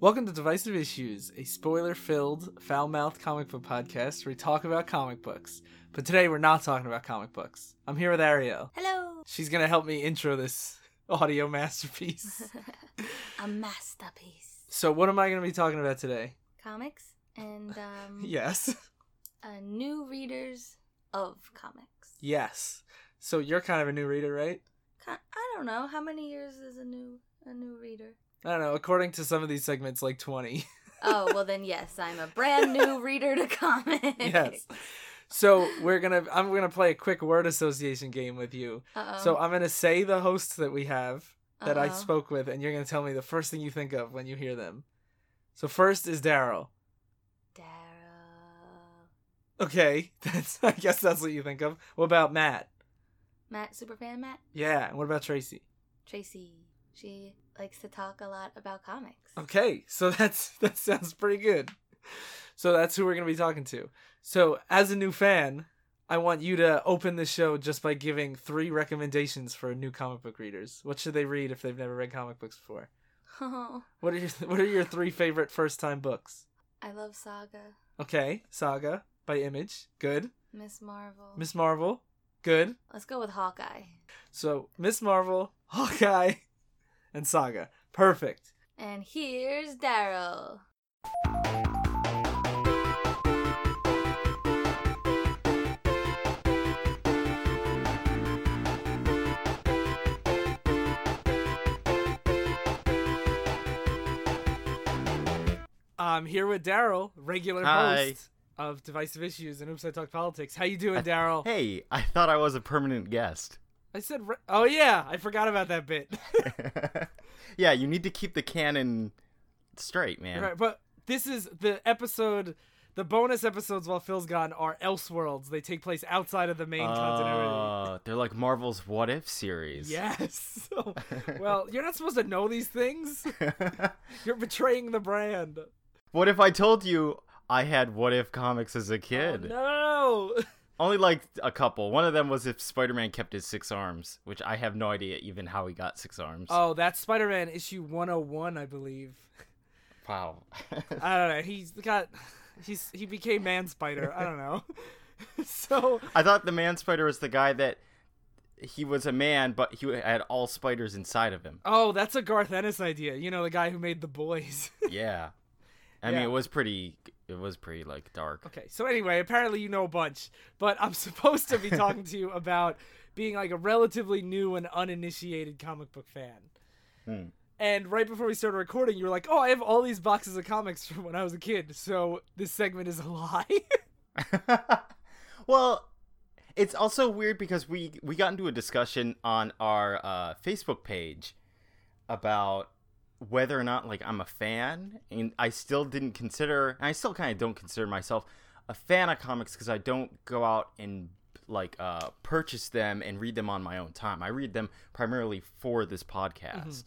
Welcome to Divisive Issues, a spoiler filled, foul mouthed comic book podcast where we talk about comic books. But today we're not talking about comic books. I'm here with Ariel. Hello. She's going to help me intro this audio masterpiece. A masterpiece. so, what am I going to be talking about today? Comics and um Yes. uh, new readers of comics. Yes. So, you're kind of a new reader, right? I don't know how many years is a new a new reader. I don't know. According to some of these segments, like 20. Oh well, then yes, I'm a brand new reader to comics. yes. So, we're going to, I'm going to play a quick word association game with you. Uh-oh. So, I'm going to say the hosts that we have. that I Uh-oh. spoke with, and you're gonna tell me the first thing you think of when you hear them. So first is Daryl. Daryl. Okay, that's I guess that's what you think of. What about Matt? Matt, superfan Matt. Yeah, and what about Tracy? Tracy. She likes to talk a lot about comics. Okay, so that's that sounds pretty good. So that's who we're gonna be talking to. So as a new fan, I want you to open the show just by giving three recommendations for new comic book readers. What should they read if they've never read comic books before? Oh, What are your What are your three favorite first time books? I love Saga. Okay, Saga by Image, good. Miss Marvel. Miss Marvel, good. Let's go with Hawkeye. So Miss Marvel, Hawkeye, and Saga. Perfect. And here's Daryl. I'm here with Daryl, regular Hi. host of Divisive Issues and Oops I Talk Politics. How you doing, Daryl? Hey, I thought I was a permanent guest. I said, re- oh yeah, I forgot about that bit. yeah, you need to keep the canon straight, man. right, but this is the episode. The bonus episodes while Phil's gone are Elseworlds. They take place outside of the main continuity. Uh, they're like Marvel's What If series. Yes. So, well, you're not supposed to know these things. You're betraying the brand. what if I told you I had What If comics as a kid? Oh, no. Only like a couple. One of them was if Spider-Man kept his six arms, which I have no idea even how he got six arms. Oh, that's Spider-Man issue 101, I believe. wow. I don't know. He's got he's he became Man Spider. I don't know. so I thought the Man Spider was the guy that he was a man, but he had all spiders inside of him. oh, that's a Garth Ennis idea. You know, the guy who made the boys. yeah. I Yeah. mean, it was pretty. It was pretty like dark. okay. So anyway, apparently you know a bunch, but I'm supposed to be talking to you about being like a relatively new and uninitiated comic book fan. Hmm. And right before we started recording, you were like, "Oh, I have all these boxes of comics from when I was a kid." So this segment is a lie. well, it's also weird because we we got into a discussion on our uh, Facebook page about whether or not like I'm a fan, and I still didn't consider, and I still kind of don't consider myself a fan of comics because I don't go out and like uh, purchase them and read them on my own time. I read them primarily for this podcast.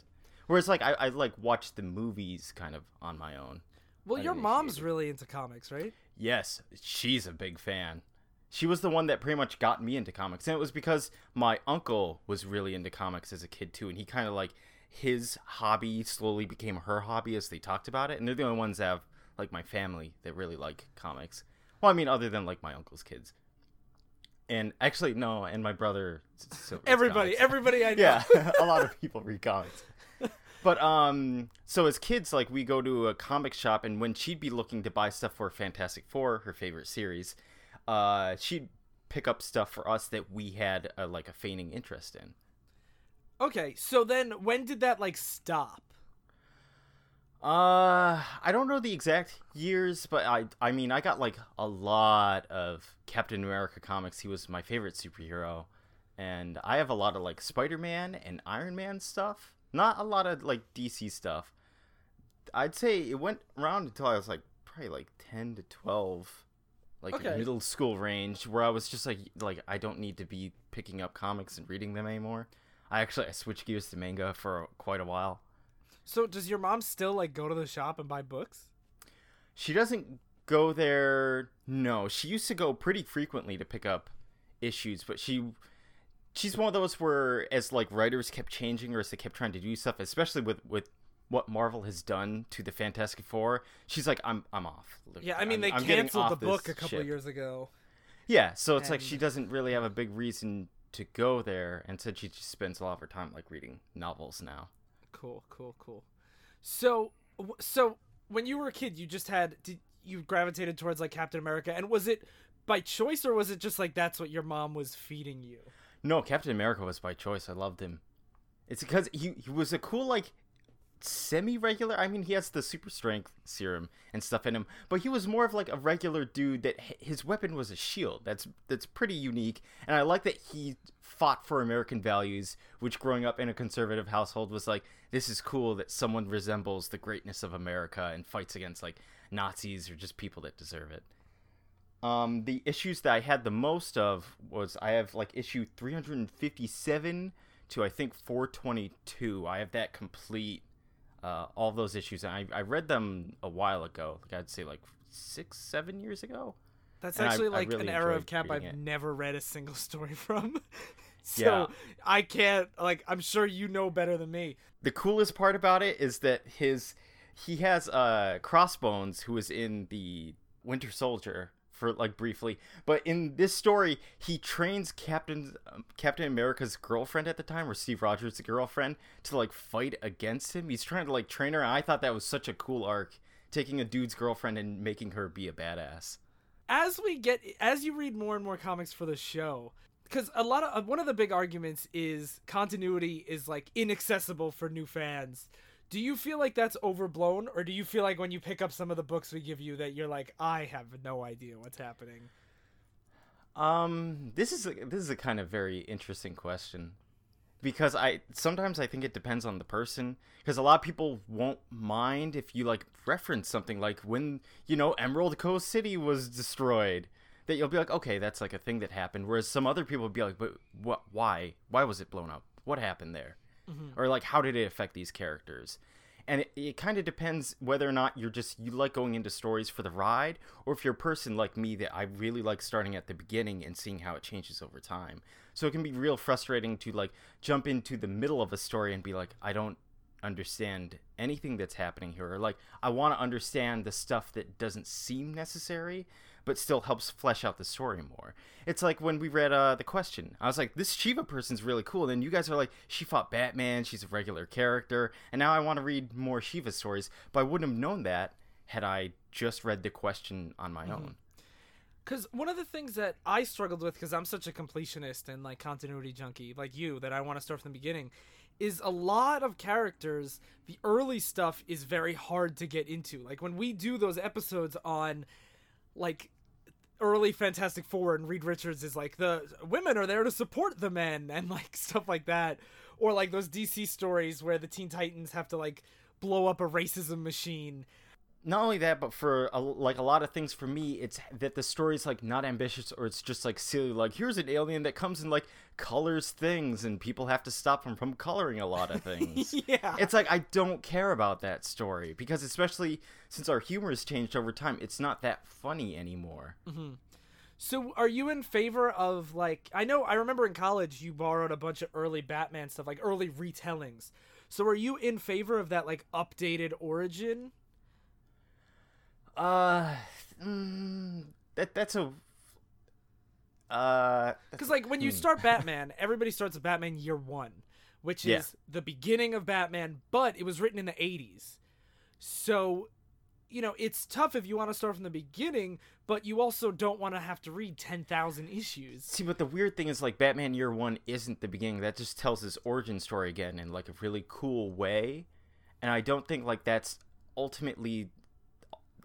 Whereas like I, I like watch the movies kind of on my own. well, your mom's really into comics, right? Yes, she's a big fan. She was the one that pretty much got me into comics. And it was because my uncle was really into comics as a kid too. And he kind of like his hobby slowly became her hobby as they talked about it. And they're the only ones that have like my family that really like comics. Well, I mean, other than like my uncle's kids. And actually, no, and my brother. reads Everybody, everybody I know. yeah a lot of people read comics but um so as kids like we go to a comic shop and when she'd be looking to buy stuff for fantastic four her favorite series uh she'd pick up stuff for us that we had a, like a feigning interest in Okay, so then when did that like stop? uh i don't know the exact years but i i mean i got like a lot of captain america comics. He was my favorite superhero. And i have a lot of like spider-man and iron man stuff. Not a lot of like dc stuff. I'd say it went around until i was like probably like 10 to 12 like Okay. middle school range where i was just like like i don't need to be picking up comics and reading them anymore i actually i switched gears to manga for quite a while So does your mom still like go to the shop and buy books? She doesn't go there. No, she used to go pretty frequently to pick up issues, but she she's one of those where as like writers kept changing or as they kept trying to do stuff, especially with with what Marvel has done to the Fantastic Four, she's like, I'm I'm off. Yeah, I mean they I'm canceled the book a couple ship." years ago. Yeah, so it's like she doesn't really have a big reason to go there, and said she just spends a lot of her time like reading novels now. Cool, cool, cool. So, so when you were a kid, you just had did you gravitated towards like Captain America, and was it by choice or was it just like that's what your mom was feeding you? No, Captain America was by choice. I loved him. It's because he he was a cool like semi regular. I mean, he has the super strength serum and stuff in him, but he was more of like a regular dude that his weapon was a shield. That's that's pretty unique, and I like that he fought for American values, which growing up in a conservative household was like this is cool that someone resembles the greatness of America and fights against like Nazis or just people that deserve it. Um, the issues that I had the most of was I have like issue 357 to I think 422. I have that complete, uh, all those issues, and I, I read them a while ago. Like I'd say like six, seven years ago. That's And actually I like really an era of Cap I've it. never read a single story from. so Yeah. I can't like I'm sure you know better than me. The coolest part about it is that his he has uh Crossbones who is in the Winter Soldier for like briefly, but in this story he trains Captain um, Captain America's girlfriend at the time, or Steve Rogers' girlfriend, to like fight against him. He's trying to like train her. I thought that was such a cool arc, taking a dude's girlfriend and making her be a badass. as we get as you read more and more comics for the show because a lot of one of the big arguments is continuity is like inaccessible for new fans do you feel like that's overblown or do you feel like when you pick up some of the books we give you that you're like i have no idea what's happening Um, this is a, this is a kind of very interesting question because I sometimes I think it depends on the person because a lot of people won't mind if you like reference something like when you know Emerald Coast City was destroyed that you'll be like okay that's like a thing that happened whereas some other people would be like but what why? Why was it blown up? What happened there Mm-hmm. or like how did it affect these characters? And it, it kind of depends whether or not you're just you like going into stories for the ride or if you're a person like me that i really like starting at the beginning and seeing how it changes over time. So it can be real frustrating to like jump into the middle of a story and be like i don't understand anything that's happening here or like i want to understand the stuff that doesn't seem necessary but still helps flesh out the story more. It's like when we read uh the question. I was like this shiva person's really cool. And then you guys are like she fought batman she's a regular character and now i want to read more shiva stories but i wouldn't have known that had i just read the question on my own. Because one of the things that i struggled with because i'm such a completionist and like continuity junkie like you that i want to start from the beginning is a lot of characters the early stuff is very hard to get into. Like when we do those episodes on like early Fantastic Four and Reed Richards is like the women are there to support the men and like stuff like that, or like those DC stories where the Teen Titans have to like blow up a racism machine. Not only that but for a, like a lot of things for me it's that the story's like not ambitious or it's just like silly. Like here's an alien that comes and like colors things and people have to stop him from coloring a lot of things. Yeah, it's like i don't care about that story because especially since our humor has changed over time it's not that funny anymore. Mm-hmm. So are you in favor of like I know I remember in college you borrowed a bunch of early Batman stuff, like early retellings. So are you in favor of that like updated origin? Uh mm, that that's a uh Because like when you start Batman, everybody starts with Batman Year One, which Yeah. is the beginning of Batman, but it was written in the '80s. So, you know, it's tough if you want to start from the beginning, but you also don't want to have to read ten thousand issues. See, but the weird thing is, like, Batman Year One isn't the beginning. That just tells his origin story again in like a really cool way, and I don't think like that's ultimately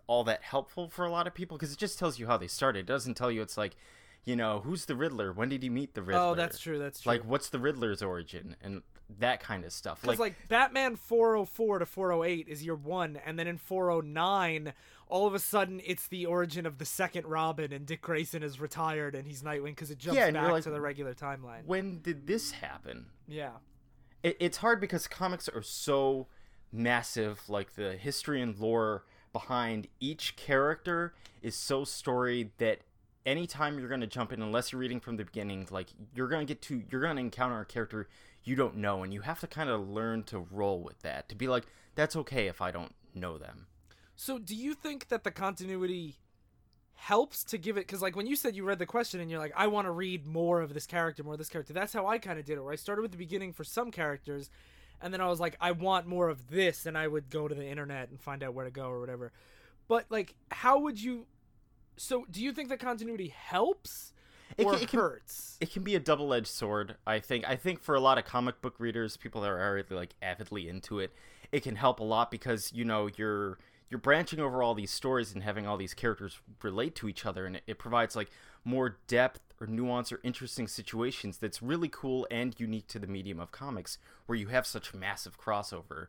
all that helpful for a lot of people because it just tells you how they started. It doesn't tell you it's like, you know, who's the Riddler? When did he meet the oh, Riddler? Oh, that's true. That's true. Like, what's the Riddler's origin and that kind of stuff. Because like, Batman 404 to 408 is year one, and then in 409, all of a sudden it's the origin of the second Robin, and Dick Grayson is retired and he's Nightwing because it jumps Yeah, back like, to the regular timeline. when did this happen? Yeah. it, it's hard because comics are so massive like the history and lore behind each character is so storied that anytime you're going to jump in unless you're reading from the beginning like you're going to get to you're going to encounter a character you don't know and you have to kind of learn to roll with that to be like that's okay if i don't know them So, do you think that the continuity helps to give it? Because, like, when you said you read the question and you're like, I want to read more of this character, more of this character, that's how I kind of did it. Where I started with the beginning for some characters, and then I was like, I want more of this, and I would go to the internet and find out where to go or whatever. But, like, how would you. So, do you think the continuity helps It or can- it can- hurts? it can be a double-edged sword i think i think for a lot of comic book readers people that are already like avidly into it it can help a lot because you know you're you're branching over all these stories and having all these characters relate to each other and it, it provides like more depth or nuance or interesting situations that's really cool and unique to the medium of comics where you have such massive crossover.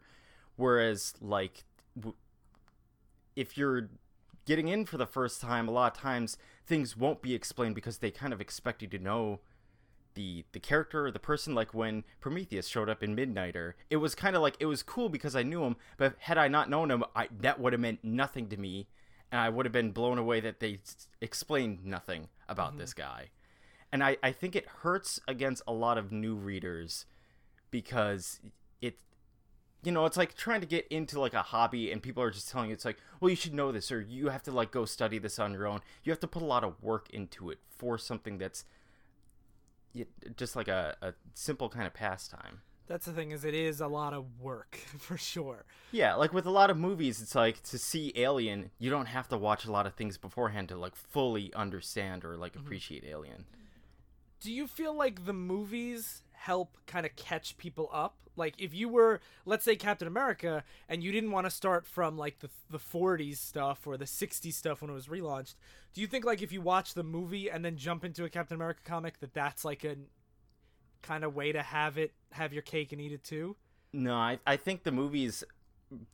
Whereas like w- if you're getting in for the first time a lot of times things won't be explained because they kind of expect you to know the the character or the person. Like when Prometheus showed up in Midnighter it was kind of like it was cool because I knew him but had I not known him I that would have meant nothing to me and I would have been blown away that they s- explained nothing about mm-hmm. this guy and I I think it hurts against a lot of new readers because it you know, it's like trying to get into like a hobby and people are just telling you it's like, well, you should know this or you have to like go study this on your own. You have to put a lot of work into it for something that's just like a, a simple kind of pastime. That's the thing, is it is a lot of work, for sure. Yeah, like with a lot of movies, it's like to see Alien, you don't have to watch a lot of things beforehand to like fully understand or like mm-hmm. appreciate Alien. Do you feel like the movies help kind of catch people up? Like if you were let's say captain america and you didn't want to start from like the, the 40s stuff or the 60s stuff when it was relaunched do you think like if you watch the movie and then jump into a captain america comic that that's like a kind of way to have it have your cake and eat it too? No, I, I think the movies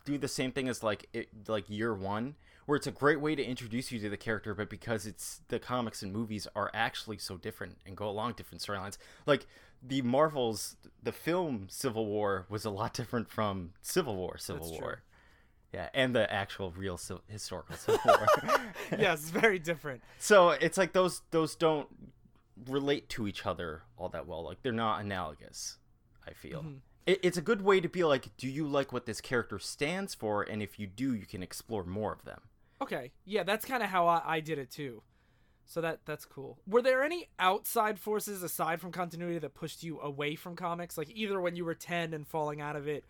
do the same thing as like it, like year one, where it's a great way to introduce you to the character, but because it's the comics and movies are actually so different and go along different storylines. Like the Marvels, the film Civil War was a lot different from Civil War, Civil That's War. true. Yeah, and the actual real ci- historical Civil War. yes it's very different So it's like those those don't relate to each other all that well. Like they're not analogous. I feel Mhm. it, it's a good way to be like, do you like what this character stands for? And if you do, you can explore more of them. Okay, yeah, that's kind of how I, I did it too. So that that's cool. Were there any outside forces aside from continuity that pushed you away from comics? Like either when you were ten and falling out of it,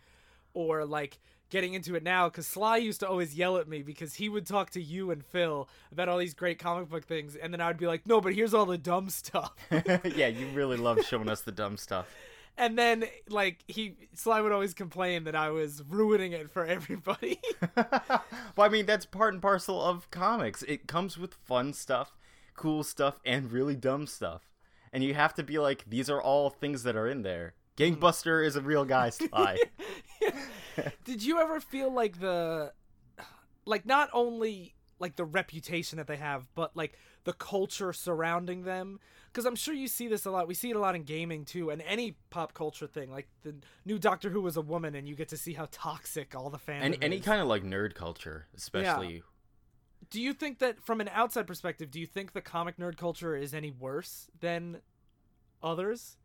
or like getting into it now? Because Sly used to always yell at me because he would talk to you and Phil about all these great comic book things, and then I would be like, "No, but here's all the dumb stuff." yeah, you really love showing us the dumb stuff. And then like he Sly would always complain that I was ruining it for everybody. well, I mean, that's part and parcel of comics. It comes with fun stuff, cool stuff, and really dumb stuff. And you have to be like, these are all things that are in there. Gangbuster is a real guy, Sly. Did you ever feel like the like not only like the reputation that they have, but like the culture surrounding them? Because I'm sure you see this a lot. We see it a lot in gaming too, and any pop culture thing. Like the new Doctor Who was a woman, and you get to see how toxic all the fans. any any kind of like nerd culture, especially. Yeah. Do you think that from an outside perspective, do you think the comic nerd culture is any worse than others?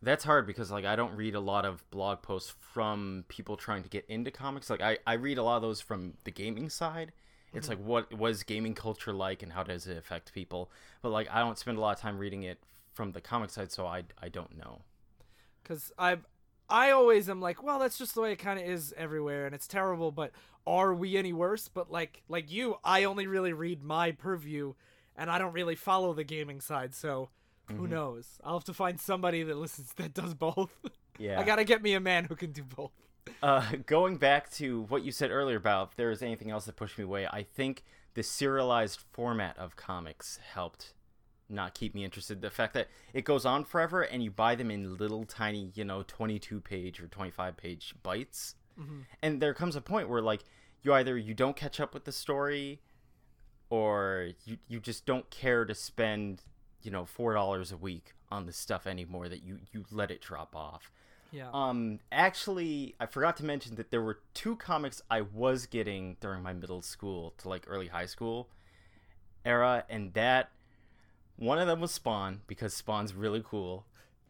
That's hard because like I don't read a lot of blog posts from people trying to get into comics. Like I, I read a lot of those from the gaming side. It's mm-hmm. like what was gaming culture like and how does it affect people? But like I don't spend a lot of time reading it from the comic side, so I, I don't know. because I've I always am like, well, that's just the way it kind of is everywhere, and it's terrible. But are we any worse? But like like you, I only really read my purview, and I don't really follow the gaming side. So who mm-hmm. knows? I'll have to find somebody that listens that does both. Yeah. I gotta get me a man who can do both. Uh, going back to what you said earlier about if there was anything else that pushed me away, I think the serialized format of comics helped not keep me interested. The fact that it goes on forever and you buy them in little tiny, you know, 22 page or 25 page bites. And there comes a point where like you either you don't catch up with the story or you you just don't care to spend, you know, $4 a week on the stuff anymore that you you let it drop off. Yeah. Um, actually, I forgot to mention that there were two comics I was getting during my middle school to like early high school era, and that one of them was Spawn because Spawn's really cool,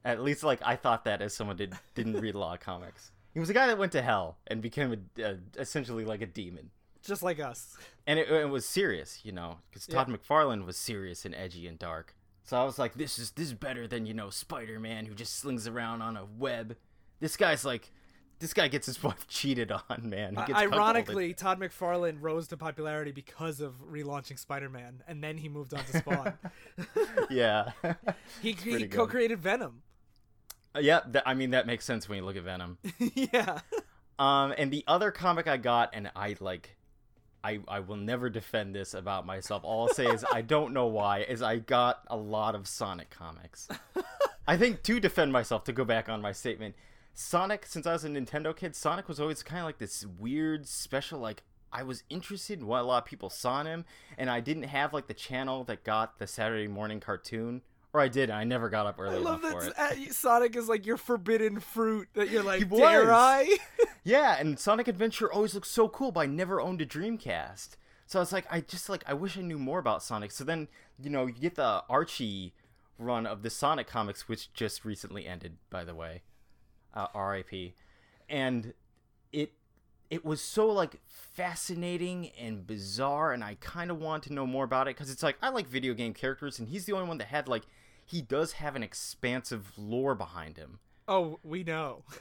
At least, like I thought that as someone did didn't read a lot of comics. He was a guy that went to hell and became a, a, essentially like a demon, Just like us. and it, it was serious, you know, because Todd Yeah. McFarlane was serious and edgy and dark. So I was like, this is this is better than you know Spider Man who just slings around on a web. This guy's like, this guy gets his wife cheated on, man. Cuckolded. Ironically, Todd McFarlane rose to popularity because of relaunching Spider-Man, and then he moved on to Spawn. yeah, he he co-created Venom. yeah. That, I mean, that makes sense when you look at Venom. yeah. Um, and the other comic I got, and I like, I I will never defend this about myself. All I'll say is I don't know why. Is I got a lot of Sonic comics. I think to defend myself, to go back on my statement, Sonic. Since I was a Nintendo kid, Sonic was always kind of like this weird, special. Like I was interested in what a lot of people saw in him, and I didn't have like the channel that got the Saturday morning cartoon. Or I did, and I never got up early I love enough for that it. uh, Sonic is like your forbidden fruit that you're like, dare. I? Yeah, and Sonic Adventure always looked so cool, but I never owned a Dreamcast. So I was like, I just like, I wish I knew more about Sonic. So then, you know, you get the Archie run of the Sonic comics, which just recently ended, by the way, uh, R.I.P. And it it was so like fascinating and bizarre, and I kind of want to know more about it because it's like I like video game characters, and he's the only one that had like he does have an expansive lore behind him. oh, we know.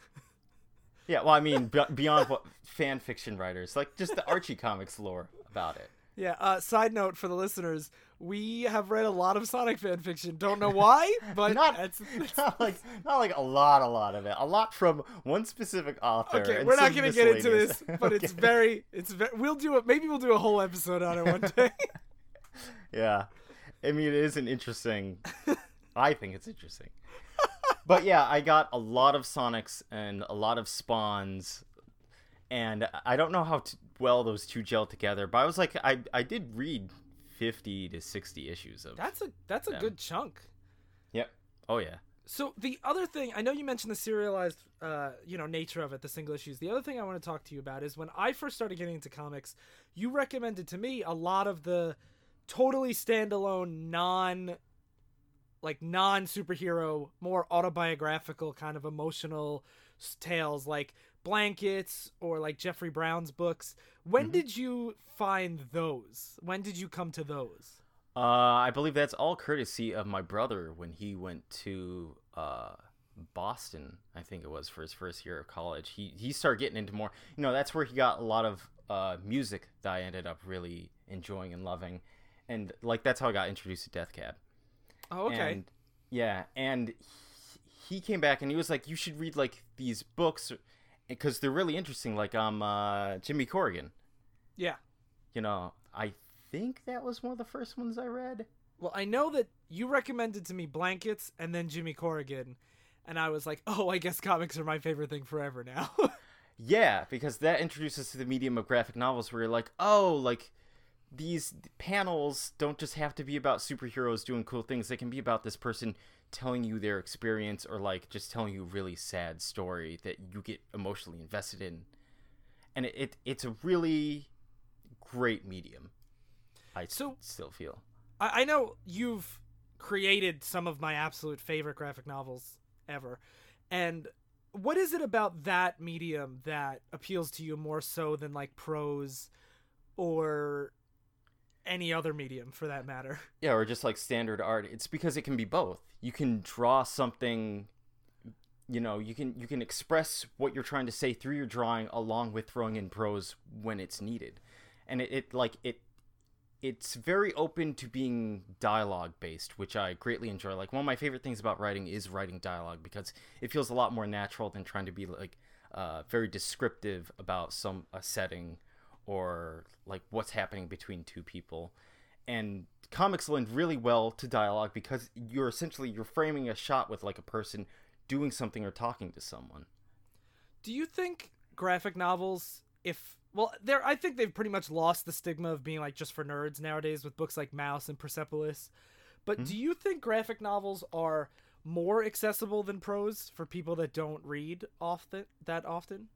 Yeah, well, I mean, be- beyond what fan fiction writers, like just the Archie comics lore about it. Yeah. Uh, side note for the listeners, we have read a lot of Sonic fan fiction. Don't know why, but Not, that's, that's- not like not like a lot, a lot of it. A lot from one specific author. okay. We're not gonna get into this, but it's very, it's very. We'll do it. Maybe we'll do a whole episode on it one day. yeah. I mean, it is an interesting. I think it's interesting. But yeah, I got a lot of Sonics and a lot of Spawns, and I don't know how well those two gel together. But I was like, I I did read fifty to sixty issues of. that's a that's a good chunk. Yep. Oh yeah. So the other thing, I know you mentioned the serialized, uh, you know, nature of it, the single issues. The other thing I want to talk to you about is when I first started getting into comics, you recommended to me a lot of the totally standalone, non, like non superhero, more autobiographical kind of emotional tales, like blankets or like Jeffrey Brown's books. When Mhm. did you find those? When did you come to those? Uh, I believe that's all courtesy of my brother when he went to uh, Boston. I think it was for his first year of college. He he started getting into more. You know, that's where he got a lot of uh, music that I ended up really enjoying and loving, and like that's how I got introduced to Death Cab. Oh, okay. And, yeah, and he, he came back and he was like, "You should read like these books because they're really interesting." Like um, uh, Jimmy Corrigan. yeah. You know, I think that was one of the first ones I read. Well, I know that you recommended to me blankets and then Jimmy Corrigan, and I was like, oh, I guess comics are my favorite thing forever now. Yeah, because that introduces to the medium of graphic novels where you're like, oh, like these panels don't just have to be about superheroes doing cool things. They can be about this person telling you their experience or like just telling you a really sad story that you get emotionally invested in. And it, it it's a really great medium. I So- still feel. I, I know you've created some of my absolute favorite graphic novels ever, and what is it about that medium that appeals to you more so than like prose or any other medium for that matter? Yeah, or just like standard art. It's because it can be both. You can draw something you know, you can you can express what you're trying to say through your drawing along with throwing in prose when it's needed. And it, it like it it's very open to being dialogue based, which I greatly enjoy. Like one of my favorite things about writing is writing dialogue because it feels a lot more natural than trying to be like uh, very descriptive about some a setting or like what's happening between two people. And comics lend really well to dialogue because you're essentially you're framing a shot with like a person doing something or talking to someone. Do you think graphic novels, if well, they're I think they've pretty much lost the stigma of being like just for nerds nowadays with books like Maus and Persepolis. But Mhm. do you think graphic novels are more accessible than prose for people that don't read often that often?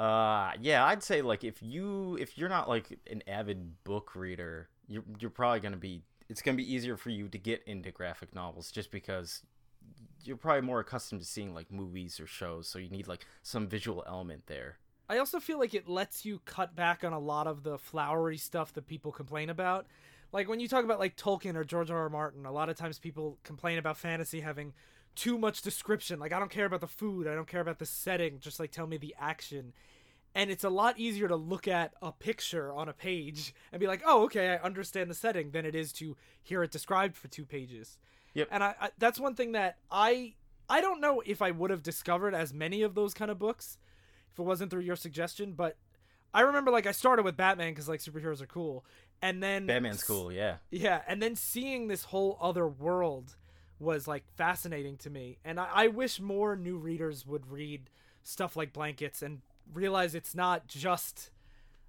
Uh yeah, I'd say like if you if you're not like an avid book reader, you're you're probably to be it's to be easier for you to get into graphic novels just because you're probably more accustomed to seeing like movies or shows, so you need like some visual element there. I also feel like it lets you cut back on a lot of the flowery stuff that people complain about. Like when you talk about like Tolkien or George R. R. Martin, a lot of times people complain about fantasy having too much description. Like I don't care about the food, I don't care about the setting, just like tell me the action. And it's a lot easier to look at a picture on a page and be like, "Oh, okay, I understand the setting," than it is to hear it described for two pages. Yep. And I, I that's one thing that I I don't know if I would have discovered as many of those kind of books if it wasn't through your suggestion, but I remember like I started with Batman because like superheroes are cool, and then Batman's cool, yeah. Yeah, and then seeing this whole other world was like fascinating to me, and I, I wish more new readers would read stuff like Blankets and realize it's not just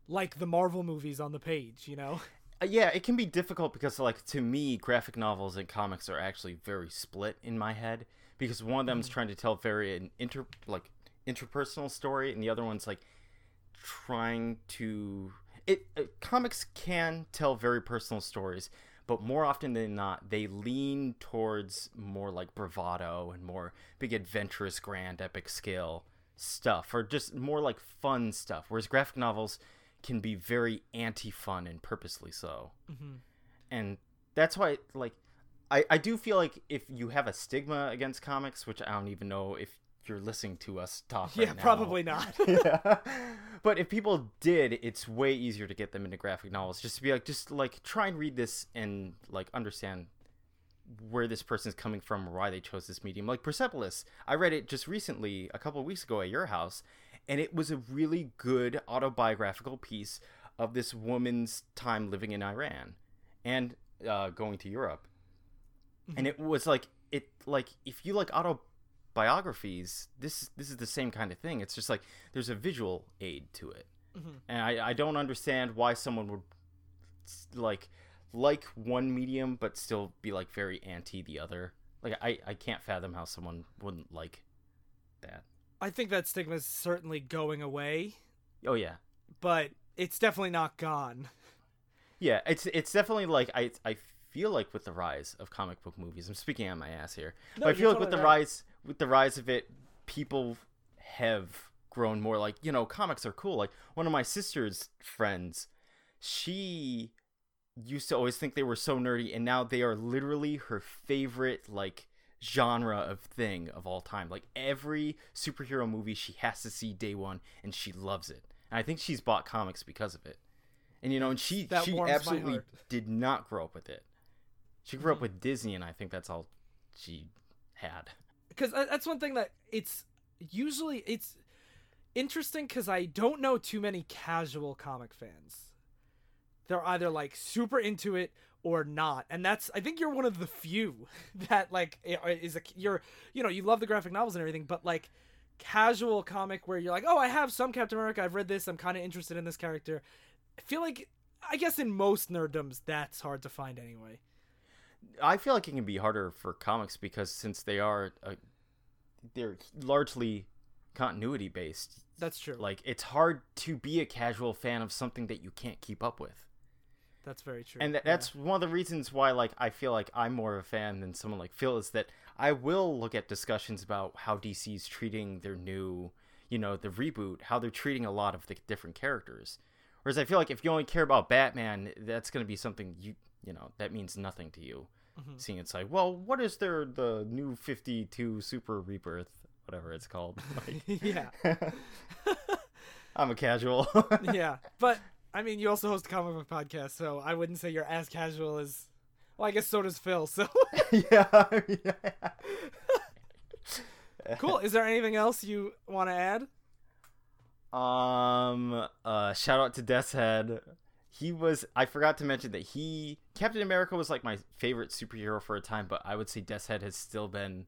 like the Marvel movies on the page, you know? Uh, yeah, it can be difficult because, like, to me, graphic novels and comics are actually very split in my head because one of them is trying to tell very an inter like interpersonal story, and the other one's like trying to. It uh, comics can tell very personal stories, but more often than not, they lean towards more like bravado and more big, adventurous, grand, epic scale stuff, or just more like fun stuff. Whereas graphic novels can be very anti-fun and purposely so Mm-hmm. and that's why like I, I do feel like if you have a stigma against comics which i don't even know if you're listening to us talk right Yeah, probably not. yeah. but if people did it's way easier to get them into graphic novels. Just to be like just like try and read this and like understand where this person's coming from why they chose this medium. Like persepolis i read it just recently a couple of weeks ago at your house and it was a really good autobiographical piece of this woman's time living in iran and uh, going to europe. And it was like it like if you like autobiographies this this is the same kind of thing it's just like there's a visual aid to it Mhm. and I, I don't understand why someone would like like one medium but still be like very anti the other like i i can't fathom how someone wouldn't like that I think that stigma is certainly going away, oh yeah but it's definitely not gone. yeah it's it's definitely like i i feel like with the rise of comic book movies i'm speaking on my ass here No, but i feel like with the right. rise with the rise of it people have grown more like you know comics are cool. Like one of my sister's friends she used to always think they were so nerdy and now they are literally her favorite like genre of thing of all time. Like every superhero movie she has to see day one and she loves it. And i think she's bought comics because of it. And you know and she That she absolutely did not grow up with it. She grew up with disney and i think that's all she had because uh, that's one thing that it's usually it's interesting because I don't know too many casual comic fans. They're either like super into it or not, and that's I think you're one of the few that like is a you're you know you love the graphic novels and everything, but like casual comic where you're like, oh, I have some Captain America, I've read this, I'm kind of interested in this character. I feel like I guess in most nerddoms that's hard to find anyway. I feel like it can be harder for comics because since they are uh, they're largely continuity based. That's true. Like it's hard to be a casual fan of something that you can't keep up with. that's very true. And Yeah. that, that's one of the reasons why like I feel like I'm more of a fan than someone like Phil is that I will look at discussions about how DC's treating their new, you know, the reboot, how they're treating a lot of the different characters. Whereas I feel like if you only care about Batman, that's going to be something you, you know, that means nothing to you. Mhm. Seeing it's like, well, what is there the new 52 Super Rebirth, whatever it's called. Like, yeah. I'm a casual. yeah, but I mean, you also host a comic book podcast, so I wouldn't say you're as casual as. Well, I guess so does Phil. So yeah. yeah. cool. Is there anything else you want to add? Um, uh, shout out to Death's Head. He was. I forgot to mention that he Captain America was like my favorite superhero for a time, but I would say Death's Head has still been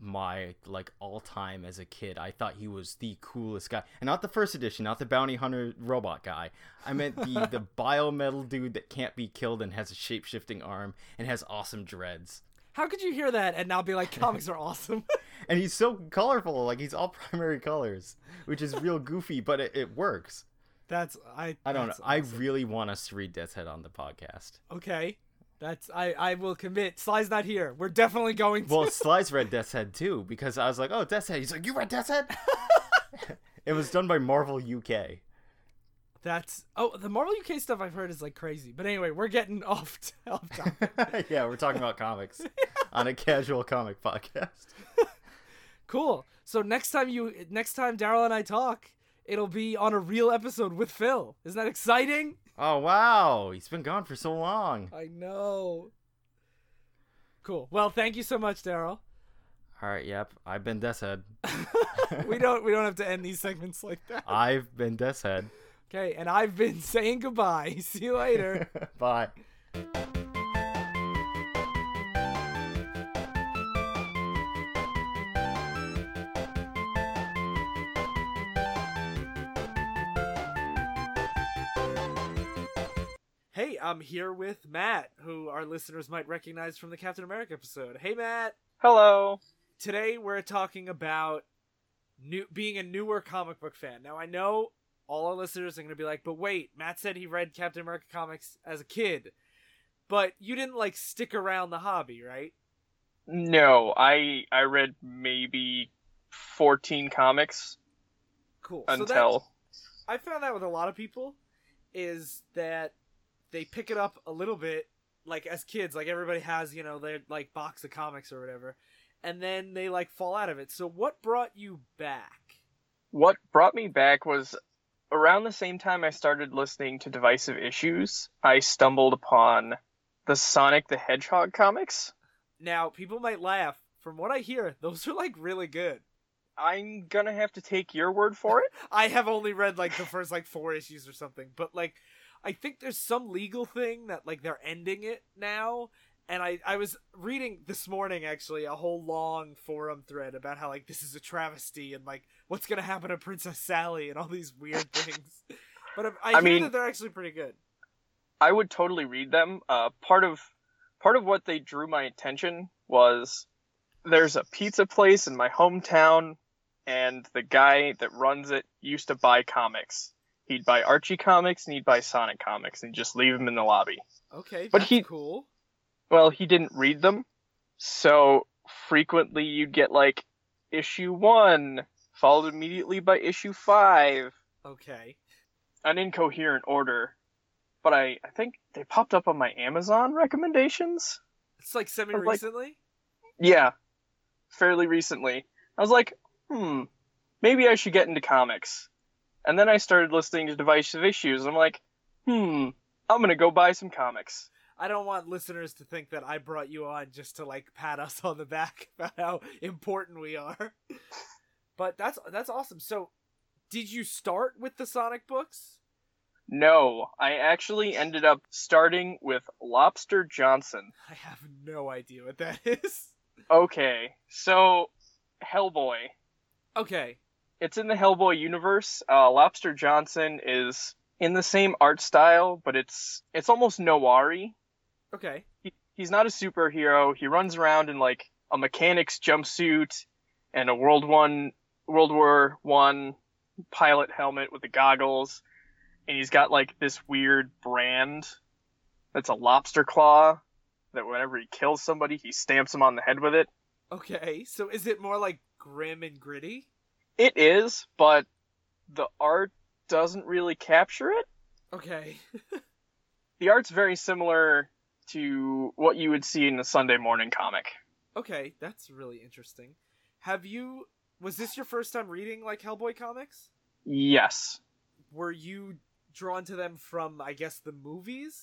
my like all time as a kid. I thought he was the coolest guy, and not the first edition, not the bounty hunter robot guy. I meant the the biometal dude that can't be killed and has a shape shifting arm and has awesome dreads. How could you hear that and now be like, comics are awesome? And he's so colorful, like he's all primary colors, which is real goofy, but it, it works. that's I. I don't know. that's I really want us to read Death's Head on the podcast. Okay. That's I I will commit. Sly's not here. We're definitely going to. Well, Sly's read Death's Head too because I was like, "Oh, Death's Head." He's like, "You read Death's Head?" it was done by Marvel UK. That's oh the Marvel UK stuff I've heard is like crazy. But anyway, we're getting off off topic. yeah, we're talking about comics on a casual comic podcast. cool. So next time you next time Daryl and I talk, it'll be on a real episode with Phil. Isn't that exciting? Oh wow, he's been gone for so long. I know. Cool. Well, thank you so much, Daryl. All right, yep. I've been Death's Head. we don't we don't have to end these segments like that. I've been Death's Head. Okay, and I've been saying goodbye. See you later. Bye. Hey, I'm here with Matt, who our listeners might recognize from the Captain America episode. Hey, Matt. Hello. Today we're talking about new being a newer comic book fan. Now I know all our listeners are going to be like, "But wait, Matt said he read Captain America comics as a kid." But you didn't like stick around the hobby, right? No, I I read maybe 14 comics Cool. So until that, I found that with a lot of people is that they pick it up a little bit like as kids, like everybody has, you know, their like box of comics or whatever, and then they like fall out of it. So what brought you back? what brought me back was around the same time I started listening to Divisive Issues, I stumbled upon the Sonic the Hedgehog comics. Now, people might laugh. From what I hear, those are like really good. I'm gonna have to take your word for it. I have only read like the first like four issues or something, but like I think there's some legal thing that like they're ending it now. And I, I was reading this morning actually a whole long forum thread about how like this is a travesty and like what's gonna happen to Princess Sally and all these weird things. But I, I, I mean- that they're actually pretty good. I would totally read them. Uh, part of part of what they drew my attention was there's a pizza place in my hometown, and the guy that runs it used to buy comics. He'd buy Archie comics and he'd buy Sonic comics and just leave them in the lobby. Okay, But he- cool. Well, he didn't read them, so frequently you'd get like issue one followed immediately by issue five, Okay. an incoherent order. But I, I think they popped up on my Amazon recommendations. It's like semi like- recently. Yeah, fairly recently. I was like, hmm, maybe I should get into comics. And then I started listening to Divisive Issues. I'm like, hmm, I'm gonna go buy some comics. I don't want listeners to think that I brought you on just to like pat us on the back about how important we are. But that's that's awesome. So, did you start with the Sonic books? No, I actually ended up starting with Lobster Johnson. I have no idea what that is. Okay, so Hellboy. Okay. It's in the Hellboy universe. Uh, Lobster Johnson is in the same art style, but it's it's almost noir-y. Okay. he, he's not a superhero. He runs around in like a mechanic's jumpsuit and a World One World War One pilot helmet with the goggles, and he's got like this weird brand that's a lobster claw that whenever he kills somebody, he stamps him on the head with it. Okay. So is it more like grim and gritty? It is, but the art doesn't really capture it. Okay. The art's very similar to what you would see in a Sunday morning comic. okay, that's really interesting. Have you was this your first time reading like Hellboy comics? Yes. Were you drawn to them from I guess the movies?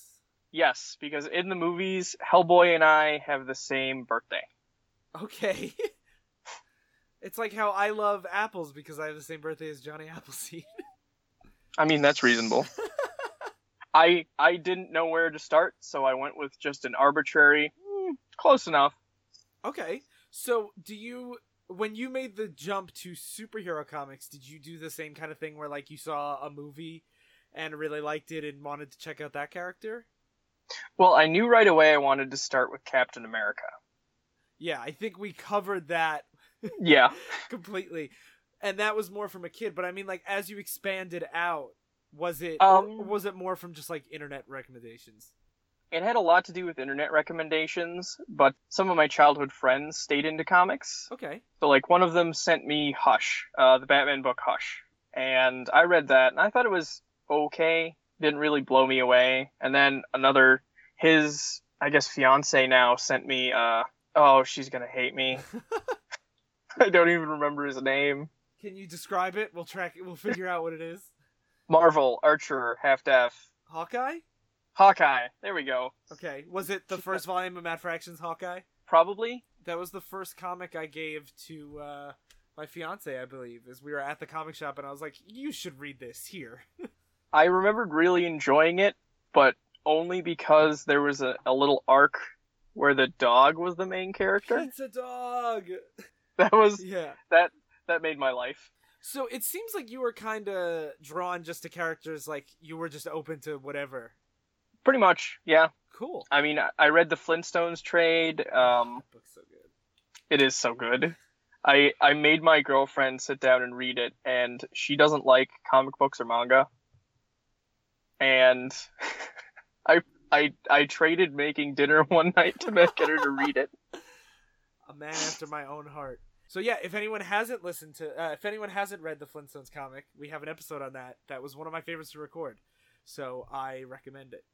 Yes, because in the movies, Hellboy and I have the same birthday. Okay. it's like how I love apples because I have the same birthday as Johnny Appleseed. I mean, that's reasonable. I I didn't know where to start, so I went with just an arbitrary, mm, close enough. okay. So, do you when you made the jump to superhero comics, did you do the same kind of thing where like you saw a movie and really liked it and wanted to check out that character? Well, I knew right away I wanted to start with Captain America. Yeah, I think we covered that Yeah. completely. And that was more from a kid, but I mean like as you expanded out, was it Um, or was it more from just like internet recommendations? It had a lot to do with internet recommendations, but some of my childhood friends stayed into comics. Okay. So, like, one of them sent me Hush, uh, the Batman book Hush. And I read that, and I thought it was okay. Didn't really blow me away. And then another, his, I guess, fiance now sent me, uh, oh, she's gonna hate me. I don't even remember his name. Can you describe it? We'll track it. We'll figure out what it is. Marvel, Archer, Half Deaf, Hawkeye? Hawkeye. There we go. Okay. Was it the first volume of Matt Fraction's Hawkeye? Probably. That was the first comic I gave to uh, my fiance, I believe, as we were at the comic shop, and I was like, "You should read this here." I remembered really enjoying it, but only because there was a, a little arc where the dog was the main character. it's a dog. That was Yeah. that that made my life. So it seems like you were kind of drawn just to characters, like you were just open to whatever. Pretty much, yeah. Cool. I mean, I- read the Flintstones trade. Um, That book's so good. it is so good. I I made my girlfriend sit down and read it, and she doesn't like comic books or manga. And I I I traded making dinner one night to get her to read it. A man after my own heart. So yeah, if anyone hasn't listened to, uh, if anyone hasn't read the Flintstones comic, we have an episode on that. That was one of my favorites to record, so I recommend it.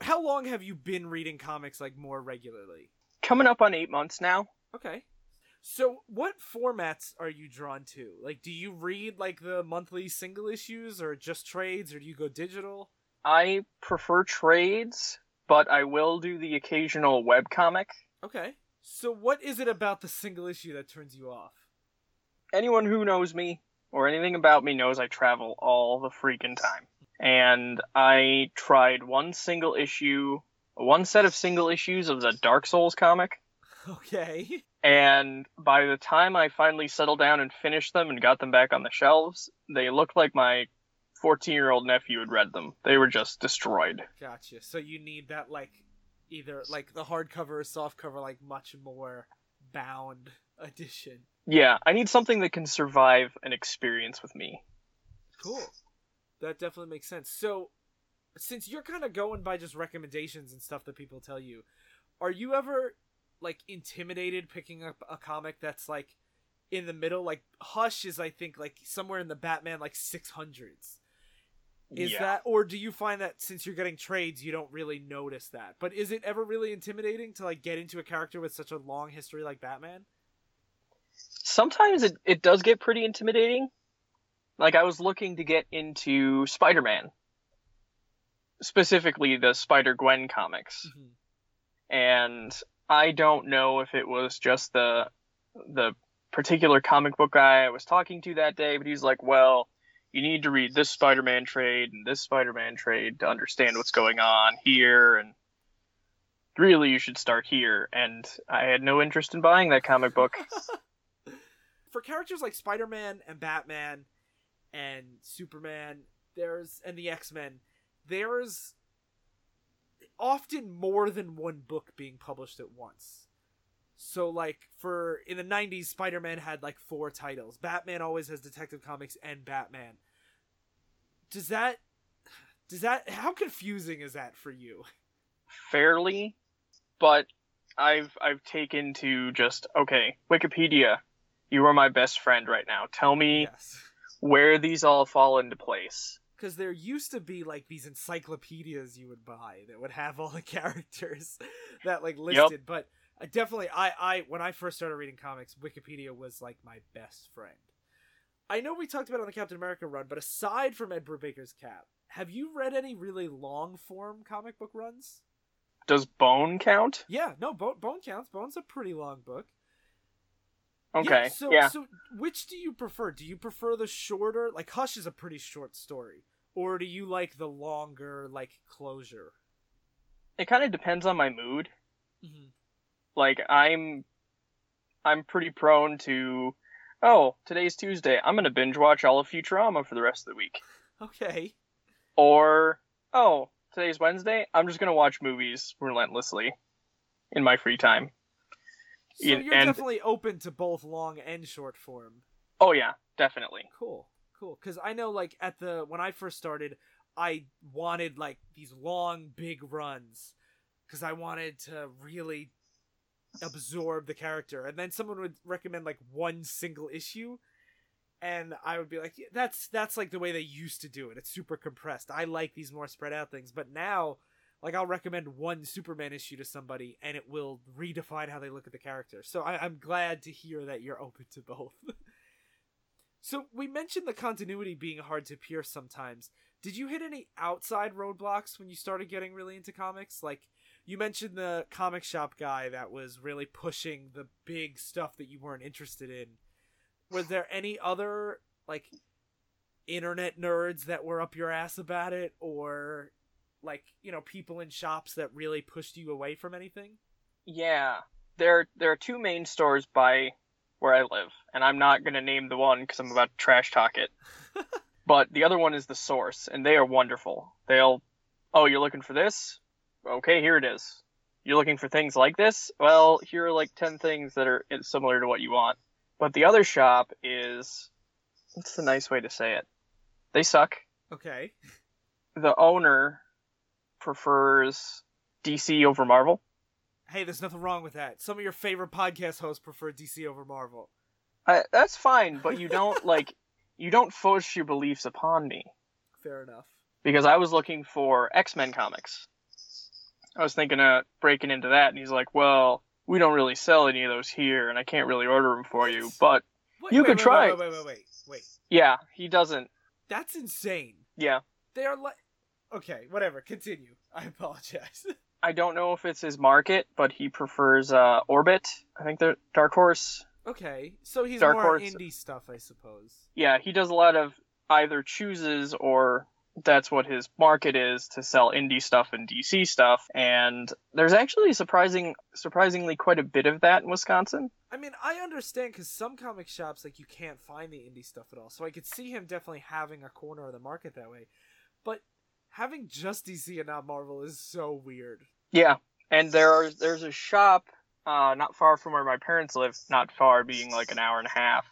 How long have you been reading comics like more regularly? Coming up on eight months now. Okay. So what formats are you drawn to? Like, do you read like the monthly single issues, or just trades, or do you go digital? I prefer trades, but I will do the occasional web comic. Okay. So what is it about the single issue that turns you off? Anyone who knows me or anything about me knows I travel all the freaking time. And I tried one single issue, one set of single issues of the Dark Souls comic. Okay. And by the time I finally settled down and finished them and got them back on the shelves, they looked like my 14 year old nephew had read them. They were just destroyed. Gotcha. So you need that like either like the hardcover or softcover like much more bound edition. Yeah, I need something that can survive an experience with me. Cool. That definitely makes sense. So since you're kind of going by just recommendations and stuff that people tell you, are you ever like intimidated picking up a comic that's like in the middle like Hush is I think like somewhere in the Batman like 600s. Is yeah. that or do you find that since you're getting trades you don't really notice that? But is it ever really intimidating to like get into a character with such a long history like Batman? sometimes it, it does get pretty intimidating. Like I was looking to get into Spider-Man, specifically the Spider Gwen comics, mm-hmm. and I don't know if it was just the the particular comic book guy I was talking to that day, but he's like, "Well, you need to read this Spider-Man trade and this Spider-Man trade to understand what's going on here, and really you should start here." And I had no interest in buying that comic book. For characters like Spider-Man and Batman and Superman, there's and the X-Men, there's often more than one book being published at once. So like for in the 90s Spider-Man had like four titles. Batman always has Detective Comics and Batman. Does that does that how confusing is that for you? fairly, but I've I've taken to just okay, Wikipedia, you are my best friend right now. Tell me Yes. where these all fall into place. Because there used to be like these encyclopedias you would buy that would have all the characters that like listed. But I definitely, I, I when I first started reading comics, Wikipedia was like my best friend. I know we talked about it on the Captain America run, but aside from Ed Brubaker's Cap, have you read any really long form comic book runs? Does Bone count? Yeah, no, Bone, Bone counts. Bone's a pretty long book. Okay. so, yeah. so which do you prefer? Do you prefer the shorter, like Hush is a pretty short story, or do you like the longer, like closure? It kind of depends on my mood. Mhm. Like I'm I'm pretty prone to oh, today's Tuesday. I'm going to binge watch all of Futurama for the rest of the week. Okay. Or oh, today's Wednesday. I'm just going to watch movies relentlessly in my free time. So you're and- definitely open to both long and short form. Oh yeah, definitely. Cool. Cool. Cuz I know like at the when I first started, I wanted like these long big runs because I wanted to really absorb the character. And then someone would recommend like one single issue, and I would be like, yeah, "That's that's like the way they used to do it. It's super compressed. I like these more spread out things." But now, like, I'll recommend one Superman issue to somebody, and it will redefine how they look at the character. So I, I'm glad to hear that you're open to both. so we mentioned the continuity being hard to pierce sometimes. Did you hit any outside roadblocks when you started getting really into comics? Like you mentioned the comic shop guy that was really pushing the big stuff that you weren't interested in. Was there any other like internet nerds that were up your ass about it or like, you know, people in shops that really pushed you away from anything? Yeah, there there are two main stores by where I live, and I'm not gonna name the one because I'm about to trash talk it. but the other one is the Source, and they are wonderful. They'll, oh, you're looking for this? Okay, here it is. You're looking for things like this? Well, here are like ten things that are similar to what you want. But the other shop is, what's the nice way to say it? They suck. Okay. The owner prefers DC over Marvel. Hey, there's nothing wrong with that. Some of your favorite podcast hosts prefer DC over Marvel. I, that's fine, but you don't like you don't force your beliefs upon me. Fair enough. Because I was looking for X Men comics. I was thinking of breaking into that, and he's like, "Well, we don't really sell any of those here, and I can't really order them for you, but Wait, You wait, could wait, try. Wait, wait, wait, wait, wait. yeah, he doesn't. That's insane. Yeah, They are like. Okay, whatever. Continue. I apologize. I don't know if it's his market, but he prefers uh, Orbit. I think the Dark Horse. okay, so he's Dark more Horse. indie stuff, I suppose. Yeah, he does a lot of either chooses or that's what his market is to sell indie stuff and DC stuff. And there's actually surprising, surprisingly quite a bit of that in Wisconsin. I mean, I understand because some comic shops like you can't find the indie stuff at all, so I could see him definitely having a corner of the market that way. But having just DC and not Marvel is so weird. Yeah, and there are there's a shop uh, not far from where my parents live, not far being like an hour and a half,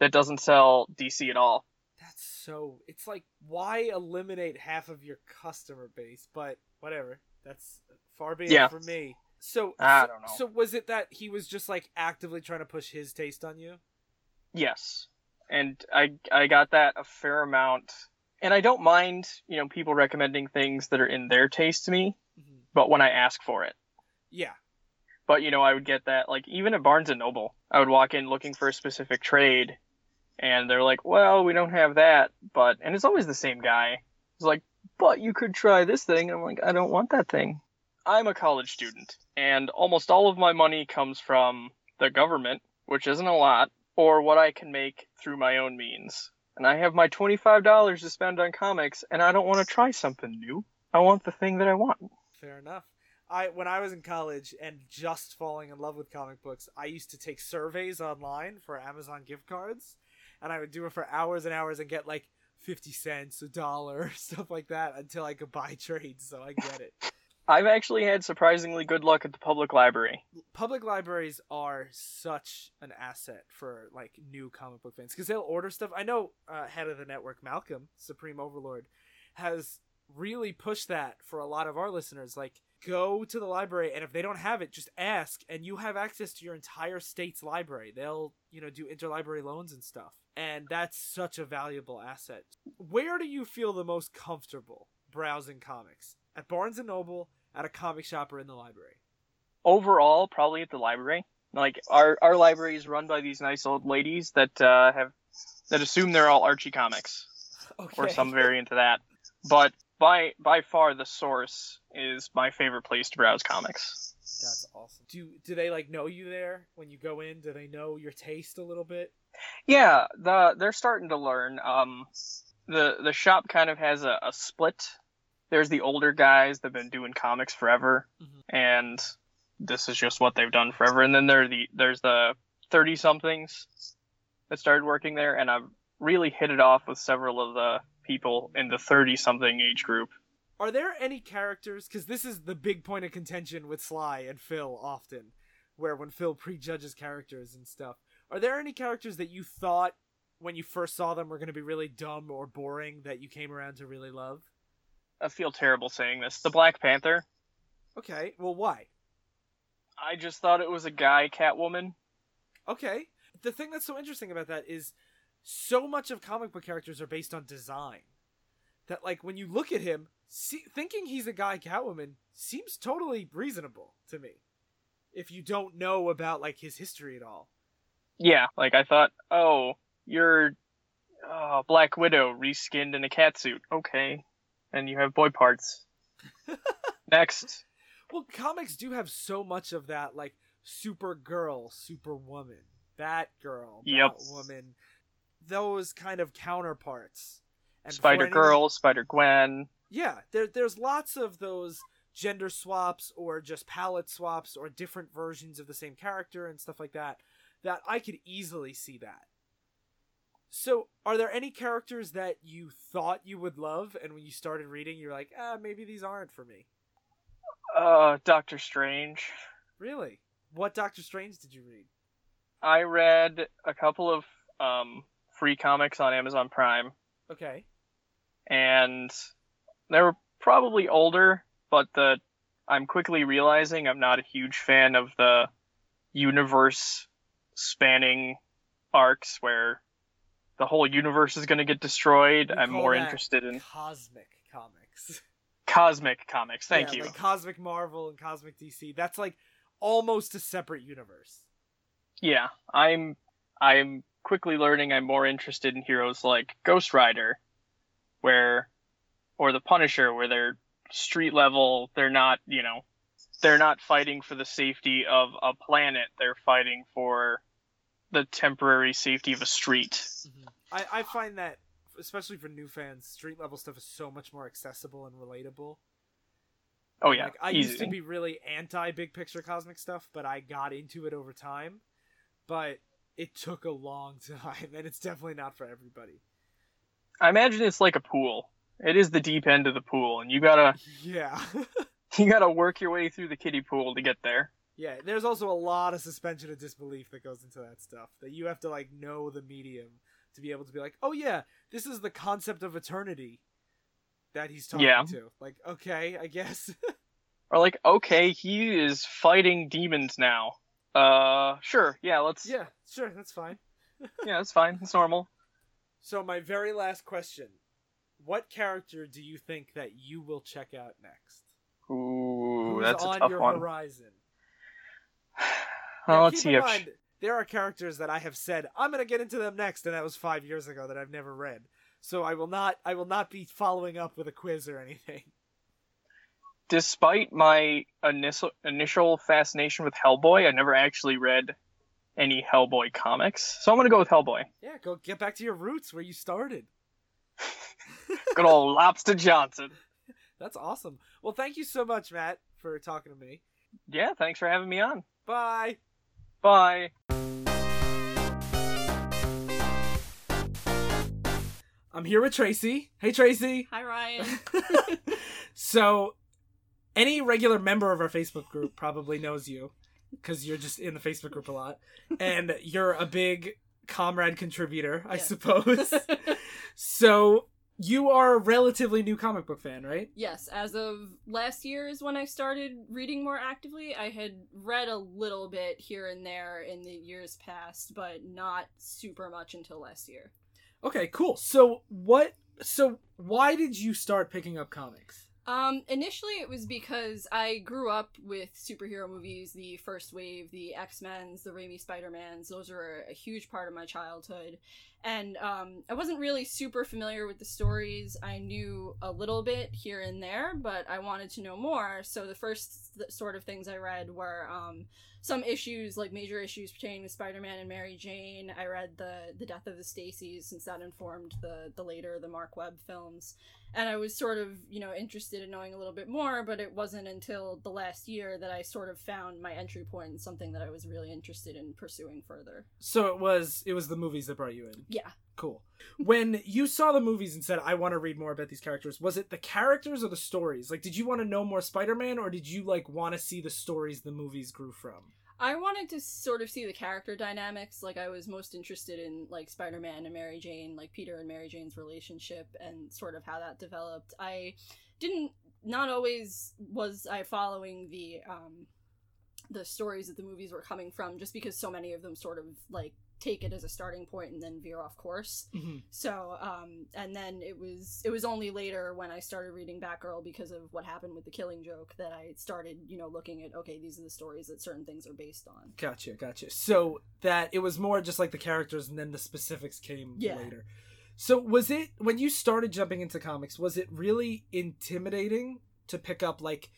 that doesn't sell DC at all. That's so. It's like why eliminate half of your customer base? But whatever. That's far be it Yeah. from me. So I so, don't know. So was it that he was just like actively trying to push his taste on you? Yes, and I I got that a fair amount, and I don't mind you know people recommending things that are in their taste to me, Mhm. but when I ask for it. Yeah. But you know, I would get that like even at Barnes and Noble, I would walk in looking for a specific trade, and they're like, "Well, we don't have that," but and it's always the same guy. He's like, "But you could try this thing." I'm like, "I don't want that thing." I'm a college student, and almost all of my money comes from the government, which isn't a lot, or what I can make through my own means. And I have my $25 to spend on comics, and I don't want to try something new. I want the thing that I want. Fair enough. I when I was in college and just falling in love with comic books, I used to take surveys online for Amazon gift cards, and I would do it for hours and hours and get like fifty cents, a dollar, stuff like that until I could buy trades. So I get it. I've actually had surprisingly good luck at the public library. Public libraries are such an asset for like new comic book fans because they'll order stuff. I know uh, head of the network Malcolm, Supreme Overlord, has really pushed that for a lot of our listeners. Like, go to the library, and if they don't have it, just ask, and you have access to your entire state's library. They'll, you know, do interlibrary loans and stuff, and that's such a valuable asset. Where do you feel the most comfortable browsing comics? At Barnes and Noble, at a comic shop, or in the library? Overall, probably at the library. Like our our library is run by these nice old ladies that uh, have that assume they're all Archie comics Okay. or some variant of that. But by by far, the source is my favorite place to browse comics. That's awesome. Do do they like know you there when you go in? Do they know your taste a little bit? Yeah, the they're starting to learn. Um, the the shop kind of has a, a split. There's the older guys that've been doing comics forever, Mhm. and this is just what they've done forever. And then there the there's the thirty somethings that started working there, and I've really hit it off with several of the people in the thirty something age group. Are there any characters? Because this is the big point of contention with Sly and Phil often, where when Phil prejudges characters and stuff. Are there any characters that you thought when you first saw them were going to be really dumb or boring that you came around to really love? I feel terrible saying this. The Black Panther. Okay, well, why? I just thought it was a guy Catwoman. Okay. The thing that's so interesting about that is so much of comic book characters are based on design. That, like, when you look at him, see, thinking he's a guy Catwoman seems totally reasonable to me. If you don't know about, like, his history at all. Yeah, like I thought, oh, you're uh, Black Widow reskinned in a cat suit. Okay, and you have boy parts. Next. Well, comics do have so much of that, like Supergirl, Superwoman, Batgirl, Yep. Batwoman, those kind of counterparts. And Spider Girl, Spider Gwen. Yeah, there, there's lots of those gender swaps or just palette swaps or different versions of the same character and stuff like that. That I could easily see that. So, are there any characters that you thought you would love, and when you started reading, you're like, ah, maybe these aren't for me? Uh, Doctor Strange. Really? What Doctor Strange did you read? I read a couple of um, free comics on Amazon Prime, Okay. and they were probably older, but the I'm quickly realizing I'm not a huge fan of the universe spanning arcs where the whole universe is going to get destroyed. We I'm more interested in cosmic comics. cosmic comics. Thank Yeah, you. Like cosmic Marvel and cosmic DC. That's like almost a separate universe. Yeah, I'm I'm quickly learning I'm more interested in heroes like Ghost Rider, where or the Punisher, where they're street level. They're not, you know, they're not fighting for the safety of a planet. They're fighting for the temporary safety of a street. Mm-hmm. I, I find that, especially for new fans, street level stuff is so much more accessible and relatable. Oh yeah, Like I easy. used to be really anti big picture cosmic stuff, but I got into it over time. But it took a long time, and it's definitely not for everybody. I imagine it's like a pool. It is the deep end of the pool, and you gotta Yeah. you gotta work your way through the kiddie pool to get there. Yeah, there's also a lot of suspension of disbelief that goes into that stuff. That you have to like know the medium to be able to be like, "Oh yeah, this is the concept of eternity." That he's talking Yeah. to. Like, okay, I guess. Or like, okay, he is fighting demons now. Uh, sure, yeah, let's. yeah, sure, that's fine. yeah, that's fine. It's normal. So my very last question: What character do you think that you will check out next? Ooh, Who's that's a on tough your one. horizon? Now, let's keep see if mind, there are characters that I have said I'm going to get into them next, and that was five years ago that I've never read. So I will not. I will not be following up with a quiz or anything. despite my initial initial fascination with Hellboy, I never actually read any Hellboy comics. So I'm gonna go with Hellboy. Yeah, go get back to your roots where you started. Good old Lobster Johnson. That's awesome. Well, thank you so much, Matt, for talking to me. Yeah, thanks for having me on. Bye. Bye. I'm here with Tracy. Hey, Tracy. Hi, Ryan. so, any regular member of our Facebook group probably knows you because you're just in the Facebook group a lot, and you're a big comrade contributor, I Yeah. suppose. so, you are a relatively new comic book fan, right? yes, as of last year is when I started reading more actively. I had read a little bit here and there in the years past, but not super much until last year. Okay, cool. So, what? So, why did you start picking up comics? Um, initially it was because I grew up with superhero movies, the first wave, the X-Men's, the Raimi Spider-Mans, those were a huge part of my childhood. And um, I wasn't really super familiar with the stories. I knew a little bit here and there, but I wanted to know more. So the first th- sort of things I read were um, some issues, like major issues pertaining to Spider-Man and Mary Jane. I read the the Death of the Stacys, since that informed the the later the Marc Webb films and I was sort of, you know, interested in knowing a little bit more, but it wasn't until the last year that I sort of found my entry point and something that I was really interested in pursuing further. So it was it was the movies that brought you in. Yeah. Cool. When you saw the movies and said, I want to read more about these characters, was it the characters or the stories? Like, did you want to know more Spider Man or did you, like, want to see the stories the movies grew from? I wanted to sort of see the character dynamics. Like I was most interested in like Spider-Man and Mary Jane, like Peter and Mary Jane's relationship and sort of how that developed. I didn't not always was I following the um the stories that the movies were coming from just because so many of them sort of like take it as a starting point and then veer off course. Mhm. So, um, and then it was it was only later when I started reading Batgirl because of what happened with the Killing Joke that I started, you know, looking at okay, these are the stories that certain things are based on. Gotcha, gotcha. So that it was more just like the characters, and then the specifics came Yeah. later. So was it when you started jumping into comics? Was it really intimidating to pick up like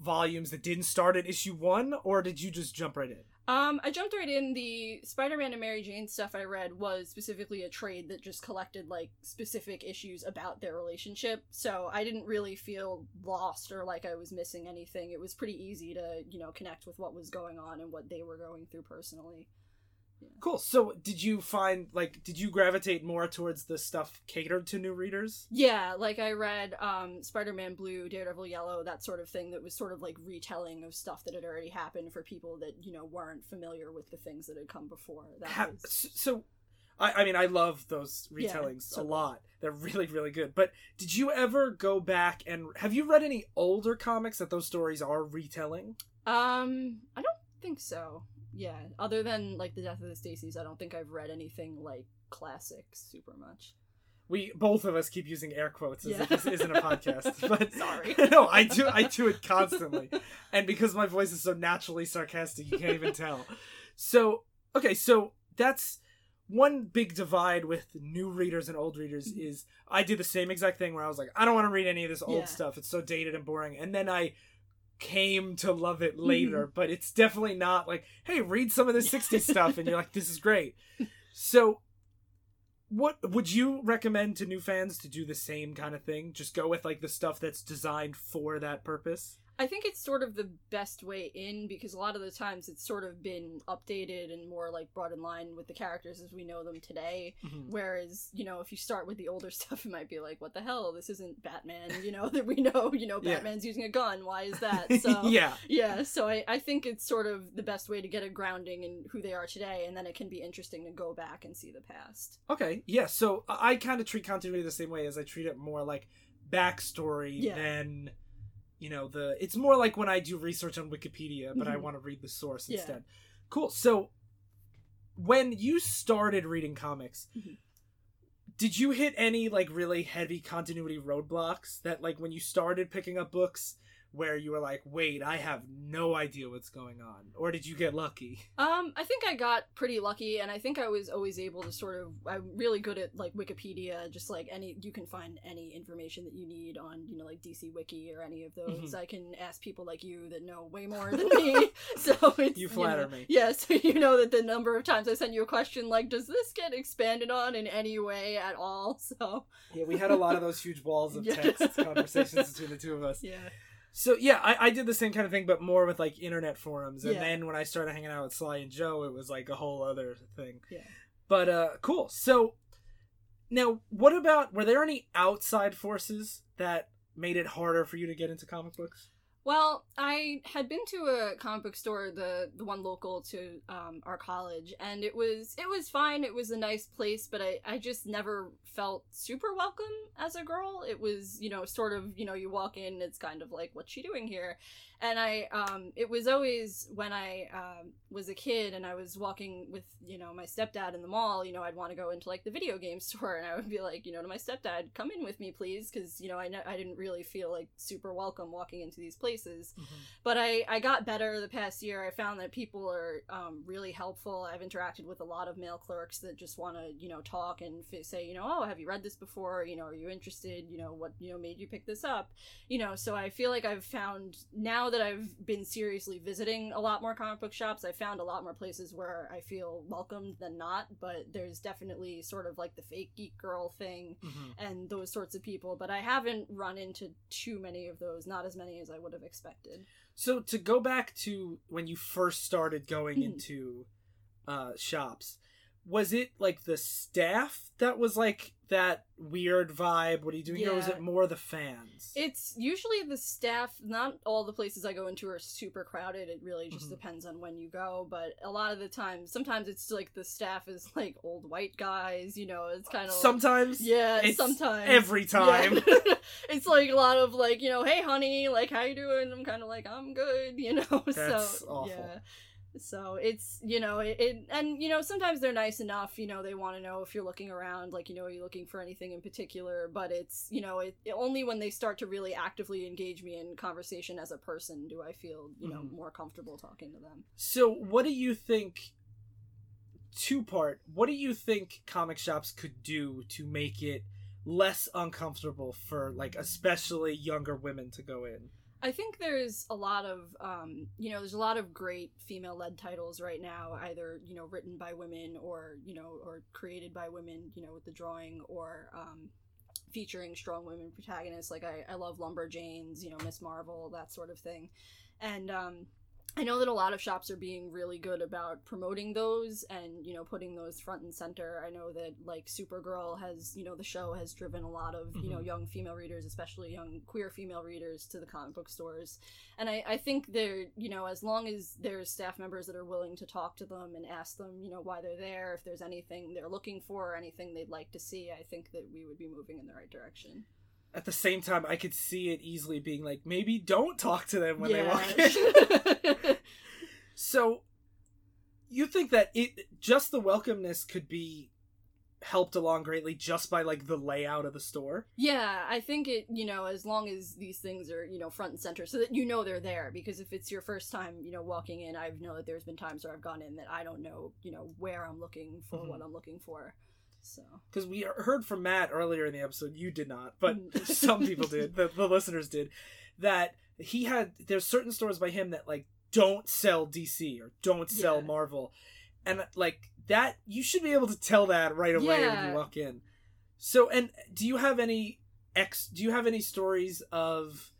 volumes that didn't start at issue one, or did you just jump right in? Um, I jumped right in. The Spider-Man and Mary Jane stuff I read was specifically a trade that just collected like specific issues about their relationship. So I didn't really feel lost or like I was missing anything. It was pretty easy to you know connect with what was going on and what they were going through personally. Cool. So did you find like did you gravitate more towards the stuff catered to new readers? Yeah, like I read um, Spider-Man Blue, Daredevil Yellow, that sort of thing. That was sort of like retelling of stuff that had already happened for people that you know weren't familiar with the things that had come before. That Ha- was... so I, I mean i love those Yeah, retellings so a good. lot they're really really good but did you ever go back and have you read any older comics that those stories are retelling Um, I don't think so. Yeah, other than like the death of the Stacys, I don't think I've read anything like classic super much. we both of us keep using air quotes as Yeah. if this isn't a podcast but Sorry. no i do i do it constantly and because my voice is so naturally sarcastic you can't even tell so okay so that's one big divide with new readers and old readers Mhm. is i did the same exact thing where i was like i don't want to read any of this old Yeah. stuff it's so dated and boring and then i came to love it Mm-hmm. later but it's definitely not like hey read some of the 60s stuff and you're like this is great. So what would you recommend to new fans to do the same kind of thing? Just go with like the stuff that's designed for that purpose I think it's sort of the best way in because a lot of the times it's sort of been updated and more like brought in line with the characters as we know them today. Mm-hmm. Whereas, you know, if you start with the older stuff, it might be like, what the hell? This isn't Batman, you know, that we know, you know, Yeah. Batman's using a gun. Why is that? So, yeah yeah, so I, I think it's sort of the best way to get a grounding in who they are today, and then it can be interesting to go back and see the past. Okay, yeah. So I kind of treat continuity the same way as I treat it more like backstory Yeah. than, you know, the. It's more like when I do research on Wikipedia, but I Mhm. want to read the source Yeah. instead. Cool. So when you started reading comics, Mhm. did you hit any like really heavy continuity roadblocks that like when you started picking up books where you were like, wait, I have no idea what's going on, or did you get lucky? Um, I think I got pretty lucky, and I think I was always able to sort of. I'm really good at like Wikipedia, just like any. You can find any information that you need on, you know, like DC Wiki or any of those. I can ask people like you that know way more than me. so it's You know- flatter me. Yeah, so you know that the number of times I sent you a question like, does this get expanded on in any way at all? So Yeah, we had a lot of those huge walls of text conversations between the two of us. yeah, So yeah, I, I did the same kind of thing, but more with like internet forums. And Yeah. then when I started hanging out with Sly and Joe, it was like a whole other thing. Yeah. But uh, cool. So now, what about were there any outside forces that made it harder for you to get into comic books? Well, I had been to a comic book store, the the one local to um, our college, and it was it was fine. It was a nice place, but I I just never felt super welcome as a girl. It was you know sort of you know you walk in, it's kind of like what's she doing here, and I um it was always when I um was a kid and I was walking with you know my stepdad in the mall. You know I'd want to go into like the video game store, and I would be like you know to my stepdad, come in with me please, because you know I know I didn't really feel like super welcome walking into these places but I, I got better the past year. I found that people are um, really helpful. I've interacted with a lot of male clerks that just want to, you know, talk and f- say, you know, oh, have you read this before? You know, are you interested? You know, what, you know, made you pick this up? You know, so I feel like I've found, now that I've been seriously visiting a lot more comic book shops, I found a lot more places where I feel welcomed than not, but there's definitely sort of like the fake geek girl thing Mm-hmm. and those sorts of people, but I haven't run into too many of those, not as many as I would have expected. So to go back to when you first started going Mhm. into uh, shops, was it like the staff that was like that weird vibe? What are you doing here? Or was it more the fans? It's usually the staff. Not all the places I go into are super crowded. It really just Mhm. depends on when you go. But a lot of the time, sometimes it's like the staff is like old white guys. You know, it's kind of sometimes. yeah. It's sometimes Every time. Yeah. it's like a lot of like you know, hey honey, like how you doing? I'm kind of like I'm good. You know, That's so awful. yeah. So it's you know it, it and you know sometimes they're nice enough you know they want to know if you're looking around like you know are you looking for anything in particular but it's you know it, it- only when they start to really actively engage me in conversation as a person do I feel you know Mhm. more comfortable talking to them. So, what do you think? Two part. What do you think comic shops could do to make it less uncomfortable for like especially younger women to go in? I think there's a lot of, um, you know, there's a lot of great female-led titles right now, either you know written by women or you know or created by women, you know, with the drawing or um, featuring strong women protagonists. Like I, I love Lumberjanes, you know, Ms. Marvel, that sort of thing, and um, I know that a lot of shops are being really good about promoting those and you know putting those front and center. I know that like Supergirl has you know the show has driven a lot of you know Mhm. young female readers, especially young queer female readers, to the comic book stores. And I I think they're you know as long as there's staff members that are willing to talk to them and ask them you know why they're there, if there's anything they're looking for or anything they'd like to see, I think that we would be moving in the right direction. At the same time, I could see it easily being like maybe don't talk to them when they walk Yeah. in. so, you think that it just the welcomeness could be helped along greatly just by like the layout of the store? Yeah, I think it, you know, as long as these things are, you know, front and center so that you know they're there. Because if it's your first time, you know, walking in, I know that there's been times where I've gone in that I don't know, you know, where I'm looking for Mhm. what I'm looking for. So, because we heard from Matt earlier in the episode. You did not, but Mm. some people did. The, the listeners did. That he had there's certain stores by him that like don't sell DC or don't sell Yeah. Marvel, and like that you should be able to tell that right away when you walk in. So, and do you have any ex? Do you have any stories of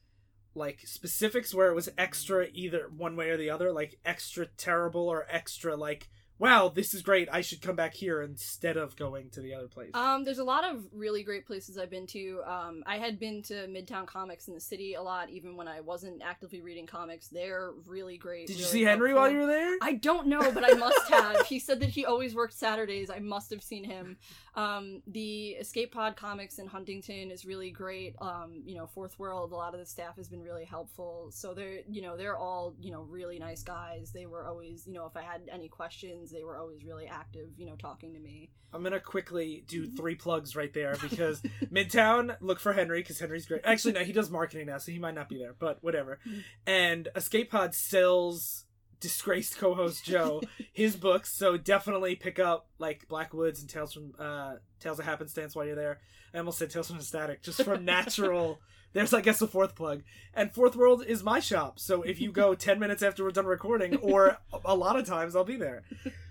like specifics where it was extra either one way or the other, like extra terrible or extra like wow, this is great. I should come back here instead of going to the other place. um, there's a lot of really great places I've been to. Um, I had been to Midtown Comics in the city a lot, even when I wasn't actively reading comics. They're really great. Did you really see Henry while you were there? I don't know, but I must have. he said that he always worked Saturdays. I must have seen him. Um, the Escape Pod Comics in Huntington is really great. Um, you know, Fourth World, a lot of the staff has been really helpful. So they're, you know, they're all, you know, really nice guys. They were always, you know, if I had any questions, they were always really active, you know, talking to me. I'm gonna quickly do three plugs right there because Midtown, look for Henry because Henry's great. Actually, no, he does marketing now, so he might not be there, but whatever. And Escape Pod sells disgraced co-host Joe his books, so definitely pick up like Blackwoods and Tales from uh, Tales of Happenstance while you're there. I almost said Tales from the Static, just from natural. There's, I guess, the fourth plug. And Fourth World is my shop, so if you go ten minutes after we're done recording, or a lot of times, I'll be there.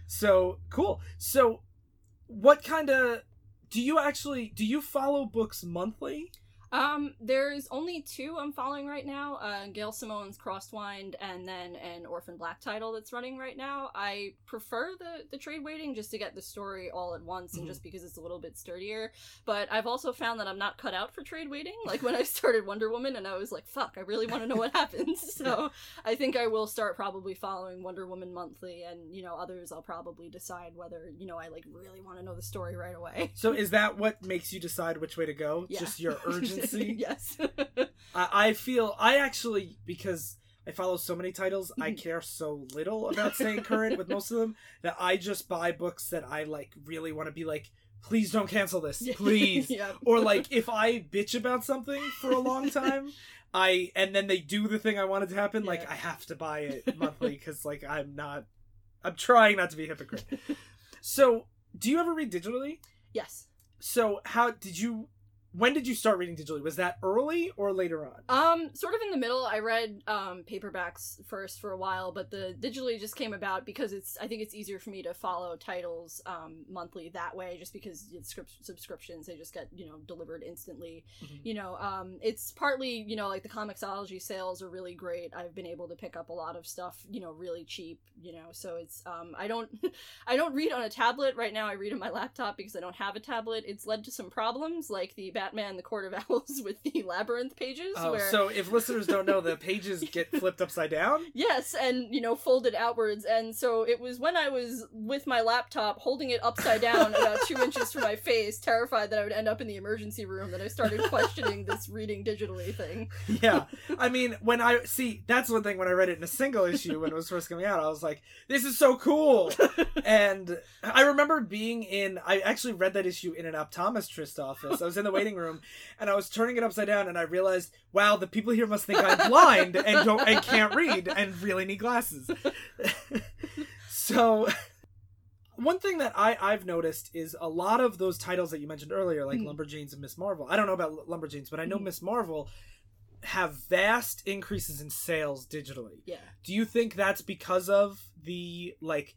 So cool. So, what kind of do you actually do? You follow books monthly? Um, there's only two I'm following right now. Uh, Gail Simone's Crosswind, and then an Orphan Black title that's running right now. I prefer the the trade waiting just to get the story all at once, and Mhm. just because it's a little bit sturdier. But I've also found that I'm not cut out for trade waiting. Like when I started Wonder Woman, and I was like, "Fuck, I really want to know what happens." So I think I will start probably following Wonder Woman monthly, and you know others I'll probably decide whether you know I like really want to know the story right away. So, is that what makes you decide which way to go? Yeah. Just your urgency? yes. I, I feel I actually because I follow so many titles, I Mhm. care so little about staying current with most of them that I just buy books that I like really want to be like, please don't cancel this, please. yeah. or like if I bitch about something for a long time, I and then they do the thing I wanted to happen, like I have to buy it monthly because like I'm not, I'm trying not to be a hypocrite. So, do you ever read digitally? yes. So, how did you? When did you start reading digitally? Was that early or later on? Um, sort of in the middle. I read um paperbacks first for a while, but the digitally just came about because it's I think it's easier for me to follow titles um monthly that way, just because it's script subscriptions they just get you know delivered instantly. Mhm. You know, um, it's partly you know like the Comixology sales are really great. I've been able to pick up a lot of stuff you know really cheap. You know, so it's um I don't I don't read on a tablet right now. I read on my laptop because I don't have a tablet. It's led to some problems like the Batman: The Court of Owls with the labyrinth pages. Oh, where so if listeners don't know, the pages get flipped upside down. Yes, and you know, folded outwards. And so it was when I was with my laptop holding it upside down about two inches from my face, terrified that I would end up in the emergency room, that I started questioning this reading digitally thing. Yeah, I mean, when I see that's one thing when I read it in a single issue when it was first coming out, I was like, "This is so cool!" and I remember being in. I actually read that issue in an optometrist office. I was in the waiting room, and I was turning it upside down, and I realized, wow, the people here must think I'm blind and don't and can't read and really need glasses. so. One thing that I, I've noticed is a lot of those titles that you mentioned earlier, like Mhm. Lumberjanes and Ms. Marvel. I don't know about Lumberjanes, but I know Mhm. Ms. Marvel have vast increases in sales digitally. Yeah. Do you think that's because of the like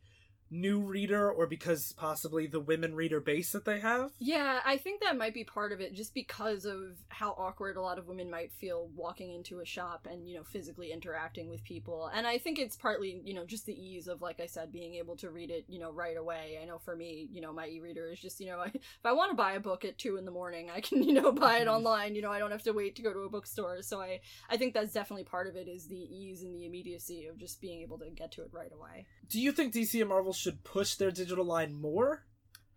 new reader or because possibly the women reader base that they have? Yeah, I think that might be part of it just because of how awkward a lot of women might feel walking into a shop and, you know, physically interacting with people. And I think it's partly, you know, just the ease of, like I said, being able to read it, you know, right away. I know for me, you know, my e reader is just, you know, I, if I want to buy a book at two in the morning, I can, you know, buy it Mhm. online. You know, I don't have to wait to go to a bookstore. So I, I think that's definitely part of it is the ease and the immediacy of just being able to get to it right away. Do you think DC and Marvel should push their digital line more?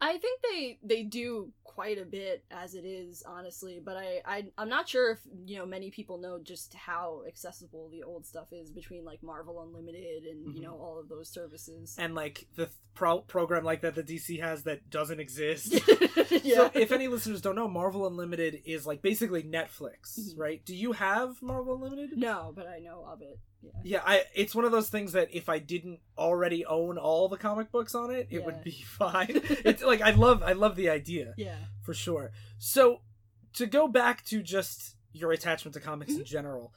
I think they they do quite a bit as it is, honestly. But I, I I'm not sure if you know many people know just how accessible the old stuff is between like Marvel Unlimited and Mhm. you know all of those services. And like the th- pro- program like that the DC has that doesn't exist? yeah. So if any listeners don't know, Marvel Unlimited is like basically Netflix, Mhm. right? Do you have Marvel Unlimited? no, but I know of it. Yeah. Yeah, I it's one of those things that if I didn't already own all the comic books on it, it Yeah. would be fine. it's like I love I love the idea Yeah. for sure. So to go back to just your attachment to comics Mm-hmm. in general,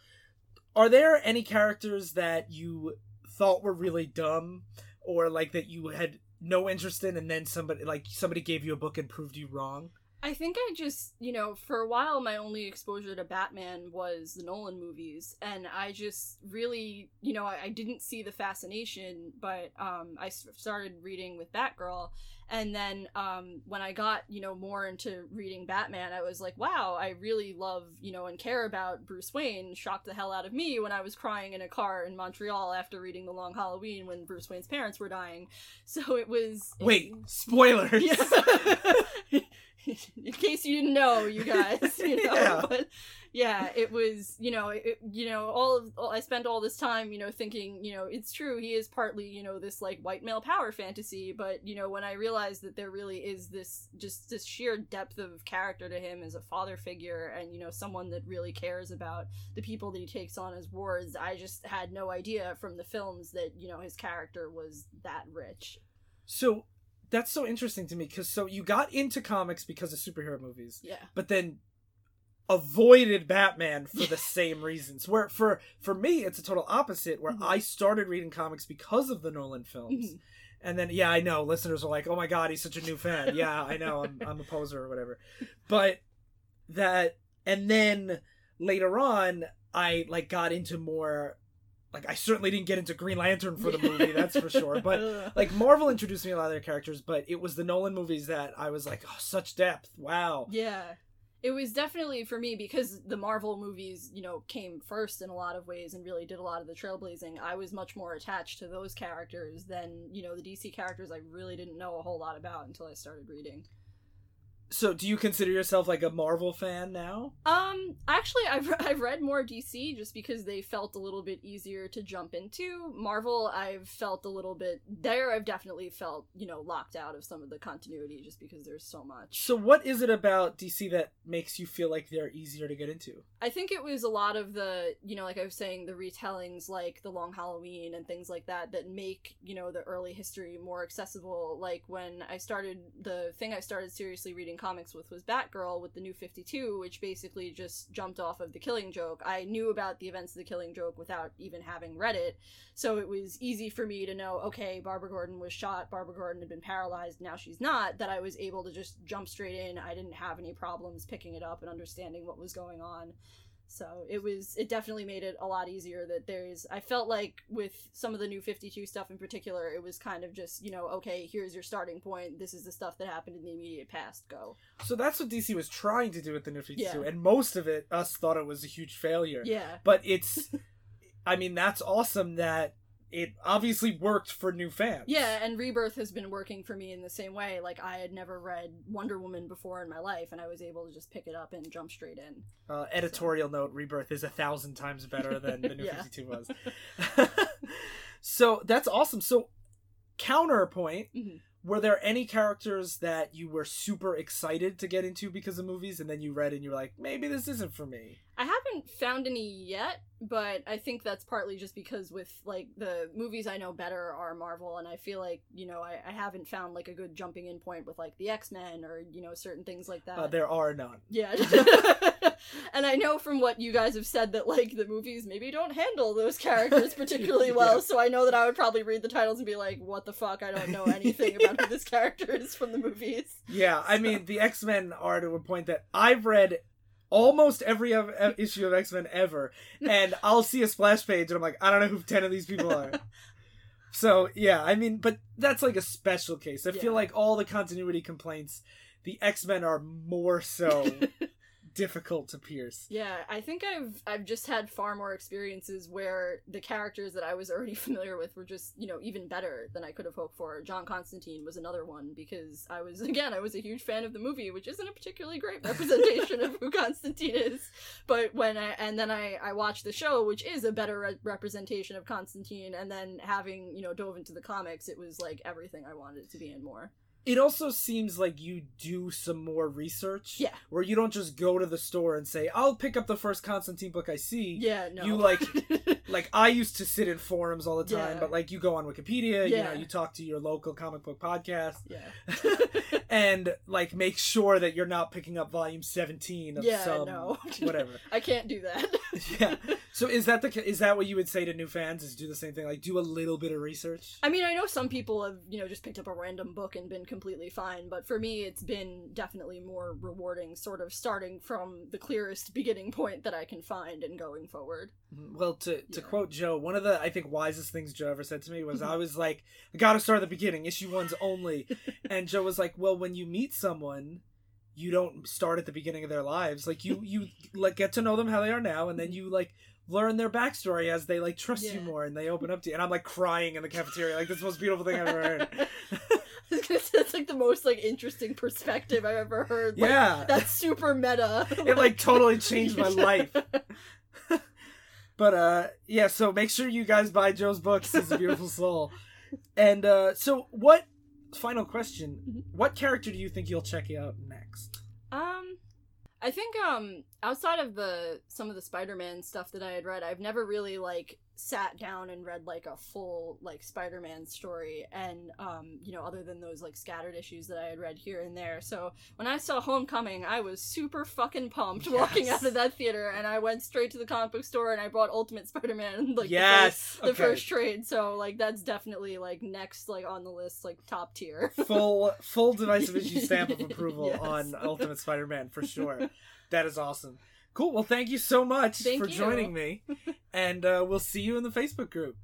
are there any characters that you thought were really dumb or like that you had no interest in and then somebody like somebody gave you a book and proved you wrong? I think I just, you know, for a while, my only exposure to Batman was the Nolan movies, and I just really, you know, I, I didn't see the fascination, but um, I s- started reading with Batgirl, and then um, when I got, you know, more into reading Batman, I was like, wow, I really love, you know, and care about Bruce Wayne. Shocked the hell out of me when I was crying in a car in Montreal after reading The Long Halloween when Bruce Wayne's parents were dying. So it was. Wait, spoilers. Yeah. In case you didn't know, you guys, you know, Yeah. but yeah, it was, you know, it, you know, all of all, I spent all this time, you know, thinking, you know, it's true, he is partly, you know, this like white male power fantasy, but you know, when I realized that there really is this just this sheer depth of character to him as a father figure and you know, someone that really cares about the people that he takes on as wards, I just had no idea from the films that, you know, his character was that rich. So that's so interesting to me because so you got into comics because of superhero movies, Yeah. but then avoided Batman for the same reasons. Where for for me, it's a total opposite. Where Mhm. I started reading comics because of the Nolan films, Mhm. and then yeah, I know listeners are like, "Oh my god, he's such a new fan." yeah, I know, I'm I'm a poser or whatever, but that and then later on, I like got into more. Like I certainly didn't get into Green Lantern for the movie, that's for sure. But like Marvel introduced me to a lot of their characters, but it was the Nolan movies that I was like, oh, such depth, wow. Yeah. It was definitely for me because the Marvel movies, you know, came first in a lot of ways and really did a lot of the trailblazing. I was much more attached to those characters than, you know, the DC characters I really didn't know a whole lot about until I started reading. So, do you consider yourself like a Marvel fan now? Um, actually, I've I've read more DC just because they felt a little bit easier to jump into. Marvel, I've felt a little bit there. I've definitely felt you know locked out of some of the continuity just because there's so much. So, what is it about DC that makes you feel like they're easier to get into? I think it was a lot of the, you know, like I was saying, the retellings like The Long Halloween and things like that that make, you know, the early history more accessible. Like when I started, the thing I started seriously reading reading comics with was Batgirl with the New 52, which basically just jumped off of the Killing Joke. I knew about the events of the Killing Joke without even having read it, so it was easy for me to know, okay, Barbara Gordon was shot, Barbara Gordon had been paralyzed, now she's not, that I was able to just jump straight in. I didn't have any problems picking it up and understanding what was going on. So it was it definitely made it a lot easier that there's I felt like with some of the new 52 stuff in particular it was kind of just, you know, okay, here's your starting point. This is the stuff that happened in the immediate past. Go. So that's what DC was trying to do with the New 52, Yeah. and most of it, us thought it was a huge failure. Yeah. But it's, I mean, that's awesome that it obviously worked for new fans. Yeah, and Rebirth has been working for me in the same way. Like I had never read Wonder Woman before in my life and I was able to just pick it up and jump straight in. Uh, editorial note: Rebirth is a thousand times better than the New Yeah. 52 was. so that's awesome. So counterpoint: Mhm. Were there any characters that you were super excited to get into because of movies, and then you read and you were like, maybe this isn't for me? I haven't found any yet, but I think that's partly just because with like the movies I know better are Marvel, and I feel like you know I, I haven't found like a good jumping in point with like the X Men or you know certain things like that. Uh, there are none. yeah, and I know from what you guys have said that like the movies maybe don't handle those characters particularly well, Yeah. so I know that I would probably read the titles and be like, "What the fuck? I don't know anything about who this character is from the movies." Yeah, I mean, the X Men are to a point that I've read almost every uh, issue of X Men ever, and I'll see a splash page and I'm like, I don't know who ten of these people are. so yeah, I mean, but that's like a special case. I Yeah. feel like all the continuity complaints, the X Men are more so difficult to pierce. Yeah, I think I've I've just had far more experiences where the characters that I was already familiar with were just, you know, even better than I could have hoped for. John Constantine was another one because I was again, I was a huge fan of the movie, which isn't a particularly great representation of who Constantine is. But when I and then I I watched the show, which is a better re- representation of Constantine and then having, you know, dove into the comics, it was like everything I wanted it to be and more. It also seems like you do some more research. Yeah. Where you don't just go to the store and say, I'll pick up the first Constantine book I see. Yeah, no. You, like, like I used to sit in forums all the time, Yeah. but like you go on Wikipedia, you know, Yeah. you talk to your local comic book podcast, yeah. and like make sure that you're not picking up volume seventeen of Yeah, some no. whatever. I can't do that. yeah. So is that the is that what you would say to new fans? Is do the same thing, like do a little bit of research? I mean, I know some people have, you know, just picked up a random book and been completely fine, but for me, it's been definitely more rewarding, sort of starting from the clearest beginning point that I can find and going forward. Mm-hmm. Well, to to Yeah. quote Joe, one of the I think wisest things Joe ever said to me was mm-hmm. I was like, I got to start at the beginning, issue one's only, and Joe was like, well, when you meet someone, you don't start at the beginning of their lives. Like you you like get to know them how they are now, and then mm-hmm. you like learn their backstory as they like trust you more and they open up to you. And I'm like crying in the cafeteria, like this is the most beautiful thing I've ever heard. I was gonna say, it's like the most like interesting perspective I've ever heard. Like, yeah, that's super meta. it like totally changed my life. But uh yeah, so make sure you guys buy Joe's books. He's a beautiful soul. And uh so what final question, Mhm. what character do you think you'll check out next? Um, I think um outside of the some of the Spider-Man stuff that I had read, I've never really like sat down and read like a full like Spider-Man story and um you know other than those like scattered issues that I had read here and there. So when I saw Homecoming, I was super fucking pumped walking out of that theater and I went straight to the comic book store and I bought Ultimate Spider-Man like the yes. the okay. first trade. So like that's definitely like next like on the list like top tier. full full divisive issue stamp of approval Yes. on Ultimate Spider-Man for sure. That is awesome. Cool. Well, thank you so much Thank for you. joining me. and uh, we'll see you in the Facebook group.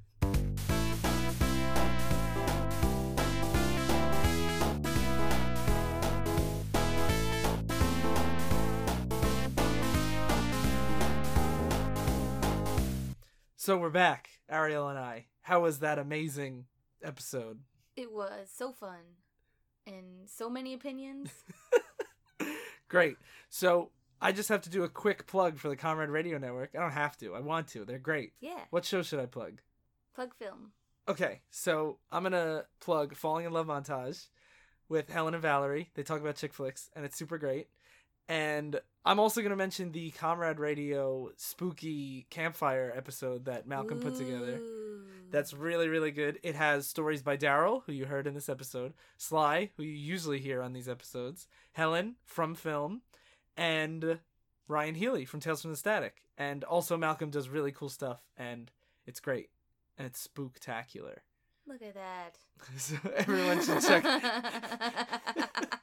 So we're back, Ariel and I. How was that amazing episode? It was so fun. And so many opinions. Great. So I just have to do a quick plug for the Comrade Radio Network. I don't have to. I want to. They're great. Yeah. What show should I plug? Plug film. Okay, so I'm gonna plug Falling in Love Montage with Helen and Valerie. They talk about chick flicks, and it's super great. And I'm also gonna mention the Comrade Radio spooky campfire episode that Malcolm put together. That's really, really good. It has stories by Darryl, who you heard in this episode, Sly, who you usually hear on these episodes, Helen from film, and Ryan Healy from Tales from the Static. And also, Malcolm does really cool stuff, and it's great. And it's spooktacular. Look at that. so everyone should check.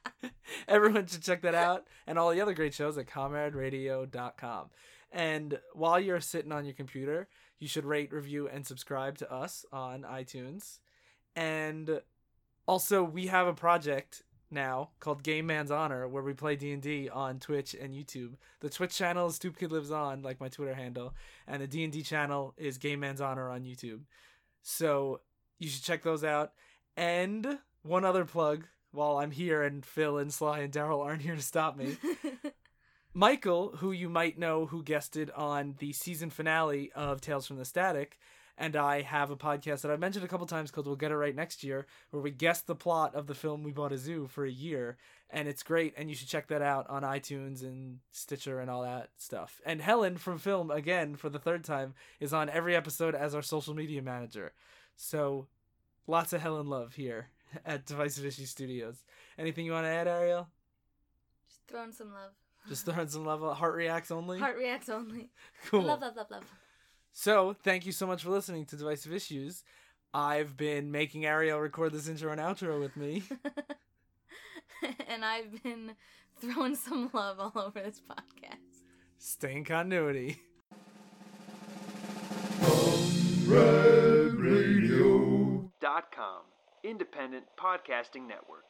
everyone should check that out and all the other great shows at comraderadio.com. And while you're sitting on your computer, you should rate, review, and subscribe to us on iTunes. And also, we have a project now called Game Man's Honor where we play D&D on Twitch and YouTube. The Twitch channel is Stoop Kid Lives On, like my Twitter handle, and the D&D channel is Game Man's Honor on YouTube. So you should check those out. And one other plug while I'm here and Phil and Sly and Darryl aren't here to stop me. Michael, who you might know who guested on the season finale of Tales from the Static, and I have a podcast that I've mentioned a couple times called We'll Get It Right Next Year, where we guess the plot of the film We Bought a Zoo for a year. And it's great, and you should check that out on iTunes and Stitcher and all that stuff. And Helen from Film, again, for the third time, is on every episode as our social media manager. So lots of Helen love here at Divisive Issue Studios. Anything you want to add, Ariel? Just throwing some love. Just throwing some love. Uh, heart reacts only. Heart reacts only. cool. Love, love, love, love. So, thank you so much for listening to Divisive Issues. I've been making Ariel record this intro and outro with me. and I've been throwing some love all over this podcast. Stay in continuity. Radio.com, independent podcasting network.